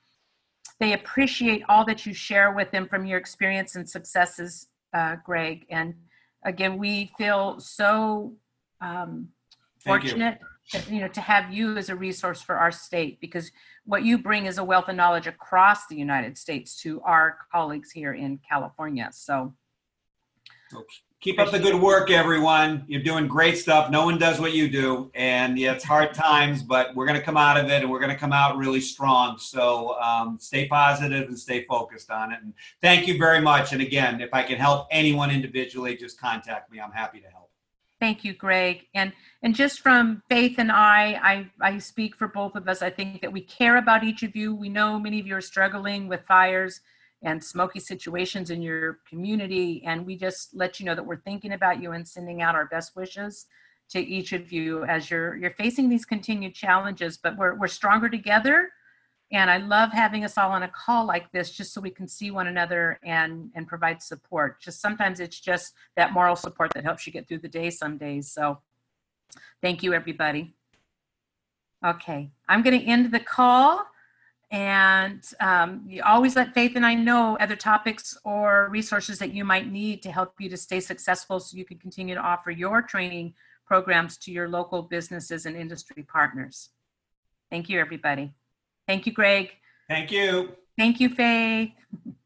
Speaker 1: they appreciate all that you share with them from your experience and successes, uh, Greg. And again, we feel so um,
Speaker 2: Thank you.
Speaker 1: fortunate, to, you know, to have you as a resource for our state because what you bring is a wealth of knowledge across the United States to our colleagues here in California. So.
Speaker 2: Keep up the good work, everyone. You're doing great stuff. No one does what you do. And yeah, it's hard times, but we're going to come out of it and we're going to come out really strong. So um, stay positive and stay focused on it. And thank you very much. And again, if I can help anyone individually, just contact me. I'm happy to help.
Speaker 1: Thank you, Greg. And and just from Faith and I, I, I speak for both of us. I think that we care about each of you. We know many of you are struggling with fires and smoky situations in your community. And we just let you know that we're thinking about you and sending out our best wishes to each of you as you're you're facing these continued challenges. But we're we're stronger together. And I love having us all on a call like this just so we can see one another and and provide support. Just sometimes it's just that moral support that helps you get through the day some days. So thank you everybody. Okay, I'm going to end the call. And um, you always let Faith and I know other topics or resources that you might need to help you to stay successful so you can continue to offer your training programs to your local businesses and industry partners. Thank you, everybody. Thank you, Greg.
Speaker 2: Thank you.
Speaker 1: Thank you, Faith.